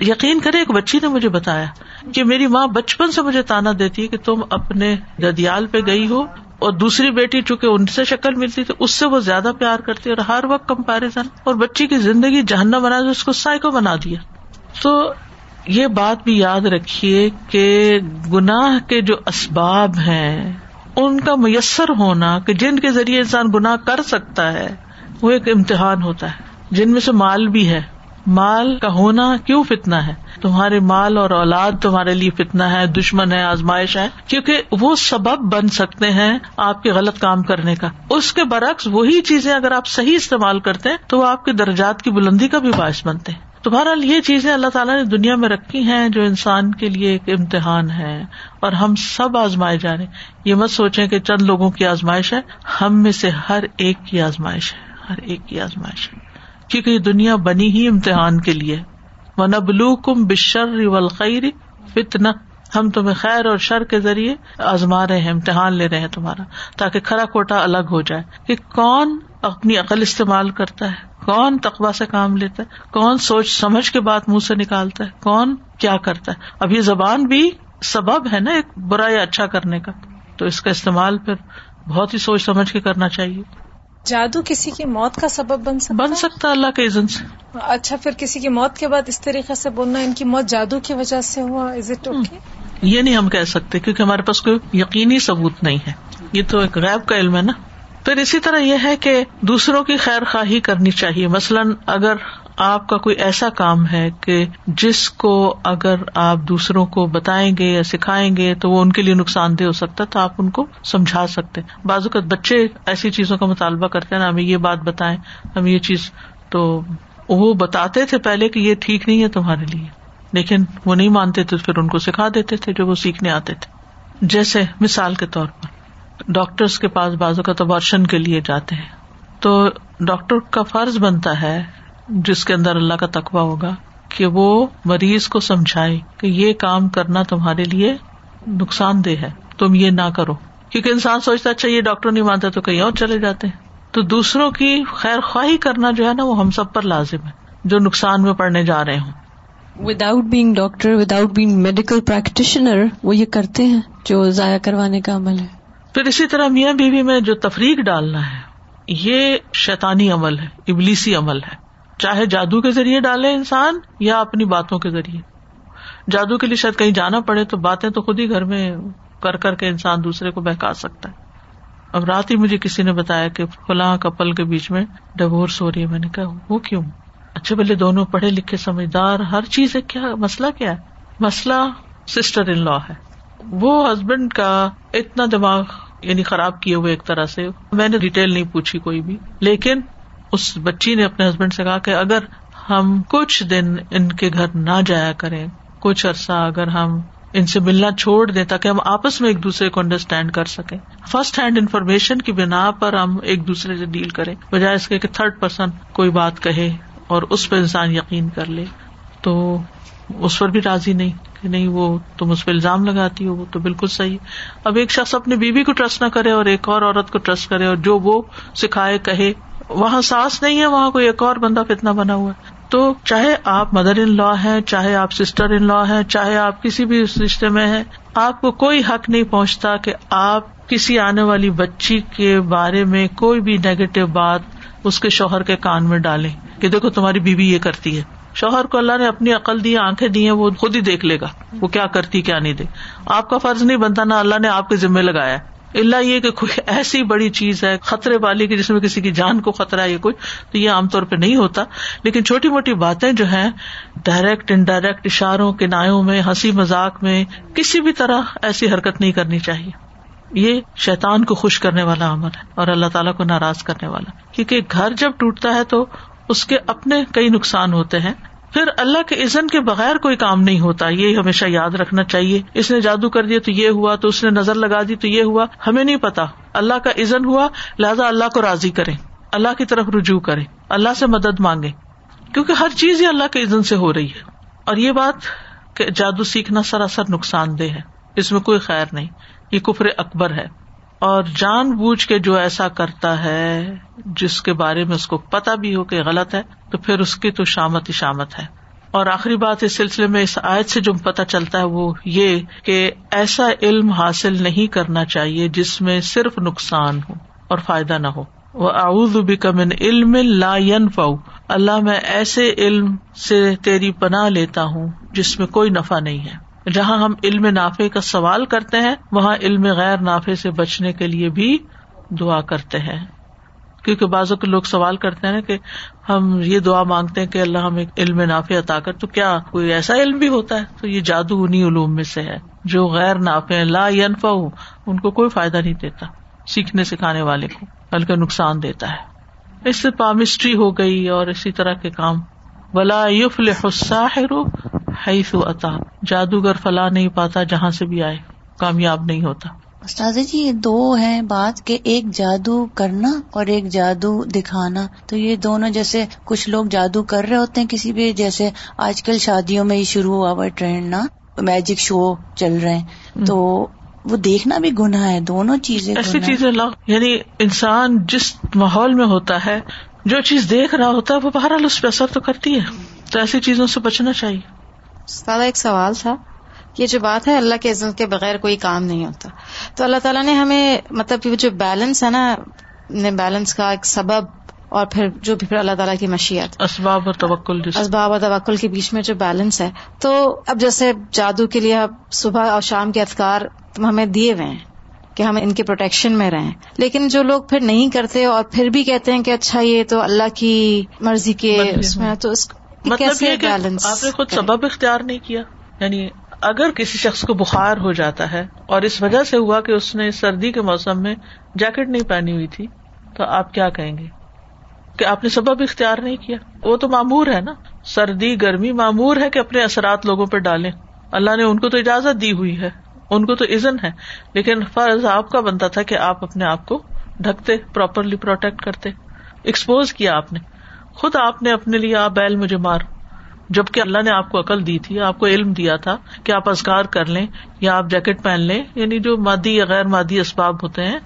یقین کرے ایک بچی نے مجھے بتایا کہ میری ماں بچپن سے مجھے تانا دیتی ہے کہ تم اپنے ددیال پہ گئی ہو۔ اور دوسری بیٹی چونکہ ان سے شکل ملتی تھی اس سے وہ زیادہ پیار کرتی اور ہر وقت کمپیرزن اور بچی کی زندگی جہنم بنا اس کو سائیکو بنا دیا۔ تو یہ بات بھی یاد رکھیے کہ گناہ کے جو اسباب ہیں، ان کا میسر ہونا کہ جن کے ذریعے انسان گناہ کر سکتا ہے، وہ ایک امتحان ہوتا ہے۔ جن میں سے مال بھی ہے۔ مال کا ہونا کیوں فتنا ہے؟ تمہارے مال اور اولاد تمہارے لیے فتنا ہے، دشمن ہے، آزمائش ہے۔ کیونکہ وہ سبب بن سکتے ہیں آپ کے غلط کام کرنے کا۔ اس کے برعکس وہی چیزیں اگر آپ صحیح استعمال کرتے ہیں، تو وہ آپ کے درجات کی بلندی کا بھی باعث بنتے ہیں۔ تمہارا یہ چیزیں اللہ تعالیٰ نے دنیا میں رکھی ہیں جو انسان کے لیے ایک امتحان ہے۔ اور ہم سب آزمائے جا رہے ہیں۔ یہ مت سوچیں کہ چند لوگوں کی آزمائش ہے، ہم میں سے ہر ایک کی آزمائش ہے۔ ہر ایک کی آزمائش ہے۔ کیونکہ یہ دنیا بنی ہی امتحان کے لیے و نبلو کم بشر ولخیر فتنا ہم تمہیں خیر اور شر کے ذریعے آزما رہے ہیں، امتحان لے رہے ہیں تمہارا، تاکہ کھرا کوٹا الگ ہو جائے۔ کہ کون اپنی عقل استعمال کرتا ہے؟ کون تقوا سے کام لیتا ہے؟ کون سوچ سمجھ کے بات منہ سے نکالتا ہے؟ کون کیا کرتا ہے؟ اب یہ زبان بھی سبب ہے نا ایک برا یا اچھا کرنے کا۔ تو اس کا استعمال پھر بہت ہی سوچ سمجھ کے کرنا چاہیے۔ جادو کسی کی موت کا سبب بن سکتا بن سکتا اللہ کے عزن سے۔ اچھا پھر کسی کی موت کے بعد اس طریقے سے بولنا ان کی موت جادو کی وجہ سے ہوا از اٹ اوکے یہ نہیں ہم کہہ سکتے کیونکہ ہمارے پاس کوئی یقینی ثبوت نہیں ہے۔ یہ تو ایک غیب کا علم ہے نا۔ پھر اسی طرح یہ ہے کہ دوسروں کی خیر خواہی کرنی چاہیے۔ مثلاً اگر آپ کا کوئی ایسا کام ہے کہ جس کو اگر آپ دوسروں کو بتائیں گے یا سکھائیں گے تو وہ ان کے لیے نقصان دہ ہو سکتا تو آپ ان کو سمجھا سکتے۔ بعض اوقات بچے ایسی چیزوں کا مطالبہ کرتے ہیں نا، ہمیں یہ بات بتائیں، ہم یہ چیز تو وہ بتاتے تھے پہلے کہ یہ ٹھیک نہیں ہے تمہارے لیے۔ لیکن وہ نہیں مانتے تھے، پھر ان کو سکھا دیتے تھے جو وہ سیکھنے آتے تھے۔ جیسے مثال کے طور پر ڈاکٹرس کے پاس بازو کا تبارشن کے لیے جاتے ہیں۔ تو ڈاکٹر کا فرض بنتا ہے جس کے اندر اللہ کا تقوا ہوگا کہ وہ مریض کو سمجھائے کہ یہ کام کرنا تمہارے لیے نقصان دہ ہے تم یہ نہ کرو۔ کیونکہ انسان سوچتا اچھا یہ ڈاکٹر نہیں مانتا تو کہیں اور چلے جاتے ہیں۔ تو دوسروں کی خیر خواہی کرنا جو ہے نا وہ ہم سب پر لازم ہے جو نقصان میں پڑنے جا رہے ہوں۔ Without being doctor without being medical practitioner وہ یہ کرتے ہیں جو ضائع کروانے کا عمل ہے۔ پھر اسی طرح میاں بیوی میں جو تفریق ڈالنا ہے یہ شیطانی عمل ہے ابلیسی عمل ہے۔ چاہے جادو کے ذریعے ڈالے انسان یا اپنی باتوں کے ذریعے۔ جادو کے لیے شاید کہیں جانا پڑے تو باتیں تو خود ہی گھر میں کر کر کے انسان دوسرے کو بہکا سکتا ہے۔ اب رات ہی مجھے کسی نے بتایا کہ فلاں کپل کے بیچ میں ڈیوس ہو رہی ہے۔ میں نے کہا، وہ کیوں؟ اچھے بھلے دونوں پڑھے لکھے سمجھدار، ہر چیز ہے کیا، مسئلہ کیا ہے؟ مسئلہ سسٹر ان لا ہے۔ وہ ہسبینڈ کا اتنا دماغ یعنی خراب کیے ہوئے ایک طرح سے، میں نے ڈیٹیل نہیں پوچھی کوئی بھی۔ لیکن اس بچی نے اپنے ہسبینڈ سے کہا کہ اگر ہم کچھ دن ان کے گھر نہ جایا کریں، کچھ عرصہ اگر ہم ان سے ملنا چھوڑ دیں تاکہ ہم آپس میں ایک دوسرے کو انڈرسٹینڈ کر سکیں۔ فرسٹ ہینڈ انفارمیشن کی بنا پر ہم ایک دوسرے سے ڈیل کریں۔ بجائے اس کے کہ تھرڈ پرسن کوئی بات کہے اور اس پہ انسان یقین کر لے، تو اس پر بھی راضی نہیں کہ نہیں وہ تم اس پہ الزام لگاتی ہو، وہ تو بالکل صحیح اب ایک شخص اپنی بیوی کو ٹرسٹ نہ کرے اور ایک اور عورت کو ٹرسٹ کرے اور جو وہ سکھائے، کہے وہاں ساس نہیں ہے، وہاں کوئی ایک اور بندہ کتنا بنا ہوا ہے۔ تو چاہے آپ مدر ان لا ہے چاہے آپ سسٹر ان لا ہے چاہے آپ کسی بھی رشتے میں ہے آپ کو کوئی حق نہیں پہنچتا کہ آپ کسی آنے والی بچی کے بارے میں کوئی بھی نیگیٹو بات اس کے شوہر کے کان میں ڈالے کہ دیکھو تمہاری بیوی یہ کرتی ہے۔ شوہر کو اللہ نے اپنی عقل دی، آنکھیں دی ہیں، وہ خود ہی دیکھ لے گا۔ وہ کیا کرتی، کیا نہیں دے آپ کا فرض نہیں بنتا، نہ اللہ نے آپ کے ذمے لگایا اللہ یہ کہ کوئی ایسی بڑی چیز ہے، خطرے والی کہ جس میں کسی کی جان کو خطرہ ہے کوئی، تو یہ عام طور پہ نہیں ہوتا۔ لیکن چھوٹی موٹی باتیں جو ہیں ڈائریکٹ انڈائریکٹ اشاروں کے نایوں میں، ہنسی مذاق میں، کسی بھی طرح ایسی حرکت نہیں کرنی چاہیے۔ یہ شیتان کو خوش کرنے والا عمل ہے اور اللہ تعالیٰ کو ناراض کرنے والا۔ کیونکہ گھر جب ٹوٹتا ہے تو اس کے اپنے کئی نقصان ہوتے ہیں۔ پھر اللہ کے عزن کے بغیر کوئی کام نہیں ہوتا۔ یہ ہمیشہ یاد رکھنا چاہیے۔ اس نے جادو کر دیا تو یہ ہوا، تو اس نے نظر لگا دی تو یہ ہوا۔ ہمیں نہیں پتا۔ اللہ کا عزن ہوا، لہٰذا اللہ کو راضی کرے اللہ کی طرف رجوع کرے اللہ سے مدد مانگے کیونکہ ہر چیز ہی اللہ کے عزن سے ہو رہی ہے۔ اور یہ بات کہ جادو سیکھنا سراسر نقصان دہ ہے۔ اس میں کوئی خیر نہیں۔ یہ کفر اکبر ہے۔ اور جان بوجھ کے جو ایسا کرتا ہے، جس کے بارے میں اس کو پتا بھی ہو کہ غلط ہے، تو پھر اس کی تو شامت ہی شامت ہے۔ اور آخری بات اس سلسلے میں، اس آیت سے جو پتا چلتا ہے، وہ یہ کہ ایسا علم حاصل نہیں کرنا چاہیے جس میں صرف نقصان ہو اور فائدہ نہ ہو۔ وہ اعوذ بکمن علم لا ينفع۔ اللہ میں ایسے علم سے تیری پناہ لیتا ہوں جس میں کوئی نفع نہیں ہے۔ جہاں ہم علم نافع کا سوال کرتے ہیں، وہاں علم غیر نافع سے بچنے کے لیے بھی دعا کرتے ہیں۔ کیونکہ بعضوں کے لوگ سوال کرتے ہیں نا کہ ہم یہ دعا مانگتے ہیں کہ اللہ ہمیں علم نافع عطا کر، تو کیا کوئی ایسا علم بھی ہوتا ہے؟ تو یہ جادو انہیں علوم میں سے ہے۔ جو غیر نافع لا ینفا ان کو کوئی فائدہ نہیں دیتا سیکھنے سکھانے والے کو، بلکہ نقصان دیتا ہے۔ اس سے پامسٹری ہو گئی اور اسی طرح کے کام۔ ولا یوف الساحر حیث عطا جادوگر فلاح نہیں پاتا جہاں سے بھی آئے کامیاب نہیں ہوتا۔ استاذ جی یہ دو ہیں بات کہ ایک جادو کرنا اور ایک جادو دکھانا۔ تو یہ دونوں جیسے کچھ لوگ جادو کر رہے ہوتے ہیں کسی بھی جیسے آج کل شادیوں میں ہی شروع ہوا ہوا ٹرینڈ نا میجک شو چل رہے ہیں۔ تو وہ دیکھنا بھی گناہ ہے دونوں چیزیں ایسی چیزیں یعنی انسان جس ماحول میں ہوتا ہے جو چیز دیکھ رہا ہوتا ہے وہ بہرحال اس پہ اثر تو کرتی ہے۔ تو ایسی چیزوں سے بچنا چاہیے۔ سادہ ایک سوال تھا یہ جو بات ہے اللہ کے عزت کے بغیر کوئی کام نہیں ہوتا۔ تو اللہ تعالیٰ نے ہمیں مطلب جو بیلنس ہے نا بیلنس کا ایک سبب اور پھر جو بھی پھر اللہ تعالیٰ کی مشیت۔ اسباب اور توکل اسباب اور توکل کے بیچ میں جو بیلنس ہے۔ تو اب جیسے جادو کے لیے اب صبح اور شام کے اذکار ہمیں دیے ہوئے ہیں کہ ہم ان کے پروٹیکشن میں رہیں۔ لیکن جو لوگ پھر نہیں کرتے اور پھر بھی کہتے ہیں کہ اچھا یہ تو اللہ کی مرضی کے اس میں تو مطلب یہ کہ آپ نے خود سبب اختیار نہیں کیا۔ یعنی اگر کسی شخص کو بخار ہو جاتا ہے اور اس وجہ سے ہوا کہ اس نے سردی کے موسم میں جیکٹ نہیں پہنی ہوئی تھی تو آپ کیا کہیں گے؟ کہ آپ نے سبب اختیار نہیں کیا۔ وہ تو معمور ہے نا۔ سردی گرمی معمور ہے کہ اپنے اثرات لوگوں پہ ڈالیں۔ اللہ نے ان کو تو اجازت دی ہوئی ہے۔ ان کو تو عزن ہے۔ لیکن فرض آپ کا بنتا تھا کہ آپ اپنے آپ کو ڈھکتے پراپرلی پروٹیکٹ کرتے۔ ایکسپوز کیا آپ نے۔ خود آپ نے اپنے لیے آپ بیل مجھے مار جبکہ اللہ نے آپ کو عقل دی تھی آپ کو علم دیا تھا کہ آپ ازگار کر لیں یا آپ جیکٹ پہن لیں۔ یعنی جو مادی یا غیر مادی اسباب ہوتے ہیں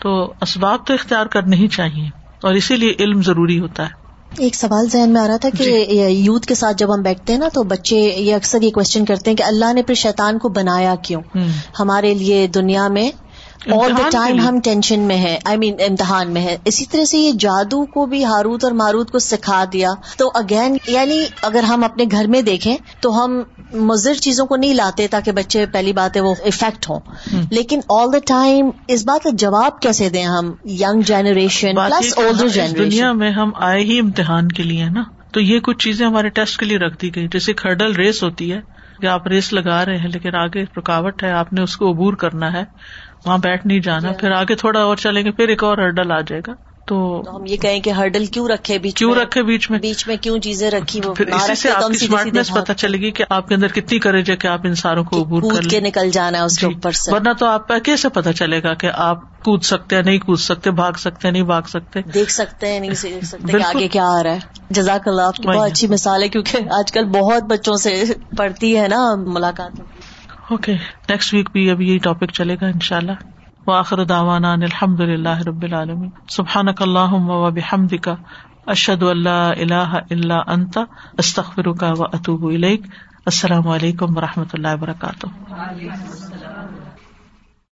تو اسباب تو اختیار کرنے ہی چاہیے۔ اور اسی لیے علم ضروری ہوتا ہے۔ ایک سوال ذہن میں آ رہا تھا کہ جی. یوتھ کے ساتھ جب ہم بیٹھتے ہیں نا تو بچے یہ اکثر یہ کوشچن کرتے ہیں کہ اللہ نے پھر شیطان کو بنایا کیوں؟ ہمارے لیے دنیا میں آل دا ٹائم ہم ٹینشن میں ہے آئی مین امتحان میں ہے اسی طرح سے یہ جادو کو بھی ہاروت اور ماروت کو سکھا دیا۔ تو اگین یعنی اگر ہم اپنے گھر میں دیکھیں تو ہم مضر چیزوں کو نہیں لاتے تاکہ بچے پہلی بات ہے وہ افیکٹ ہوں۔ لیکن آل دا ٹائم اس بات کا جواب کیسے دیں ہم؟ Young generation plus older generation دنیا میں ہم آئے ہی امتحان کے لیے نا۔ تو یہ کچھ چیزیں ہمارے ٹیسٹ کے لیے رکھ دی گئی۔ جیسے کھرڈل ریس ہوتی ہے کہ آپ ریس لگا رہے ہیں لیکن آگے رکاوٹ ہے آپ نے اس کو عبور کرنا ہے۔ وہاں بیٹھ نہیں جانا پھر آگے تھوڑا اور چلیں گے پھر ایک اور ہرڈل آ جائے گا۔ تو ہم یہ کہیں کہ ہرڈل کیوں رکھے بیچ کیوں رکھے بیچ میں؟ بیچ میں کیوں چیزیں رکھی؟ وہ سے آپ کی اسمارٹنیس پتا چلے گی کہ آپ کے اندر کتنی کریج ہے کہ آپ ان ساروں کو عبور کر کے نکل جانا ہے اس کے جی۔ اوپر سے۔ ورنہ تو آپ کیسے پتا چلے گا کہ آپ کود سکتے ہیں نہیں کود سکتے بھاگ سکتے نہیں بھاگ سکتے؟ دیکھ سکتے ہیں نہیں دیکھ سکتے آگے کیا آ رہا ہے۔ جزاک اللہ آپ کی بہت اچھی مثال ہے کیونکہ آج کل بہت بچوں سے پڑتی ہے نا ملاقات اوکے نیکسٹ ویک بھی اب یہی ٹاپک چلے گا ان شاء اللہ واخر داوانا الحمد للہ رب العالمین. سبحانک اللہم و بحمدک. اشہد اللہ الہ الا انت. استغفرک و اتوب الیک. السلام علیکم و رحمۃ اللہ وبرکاتہ.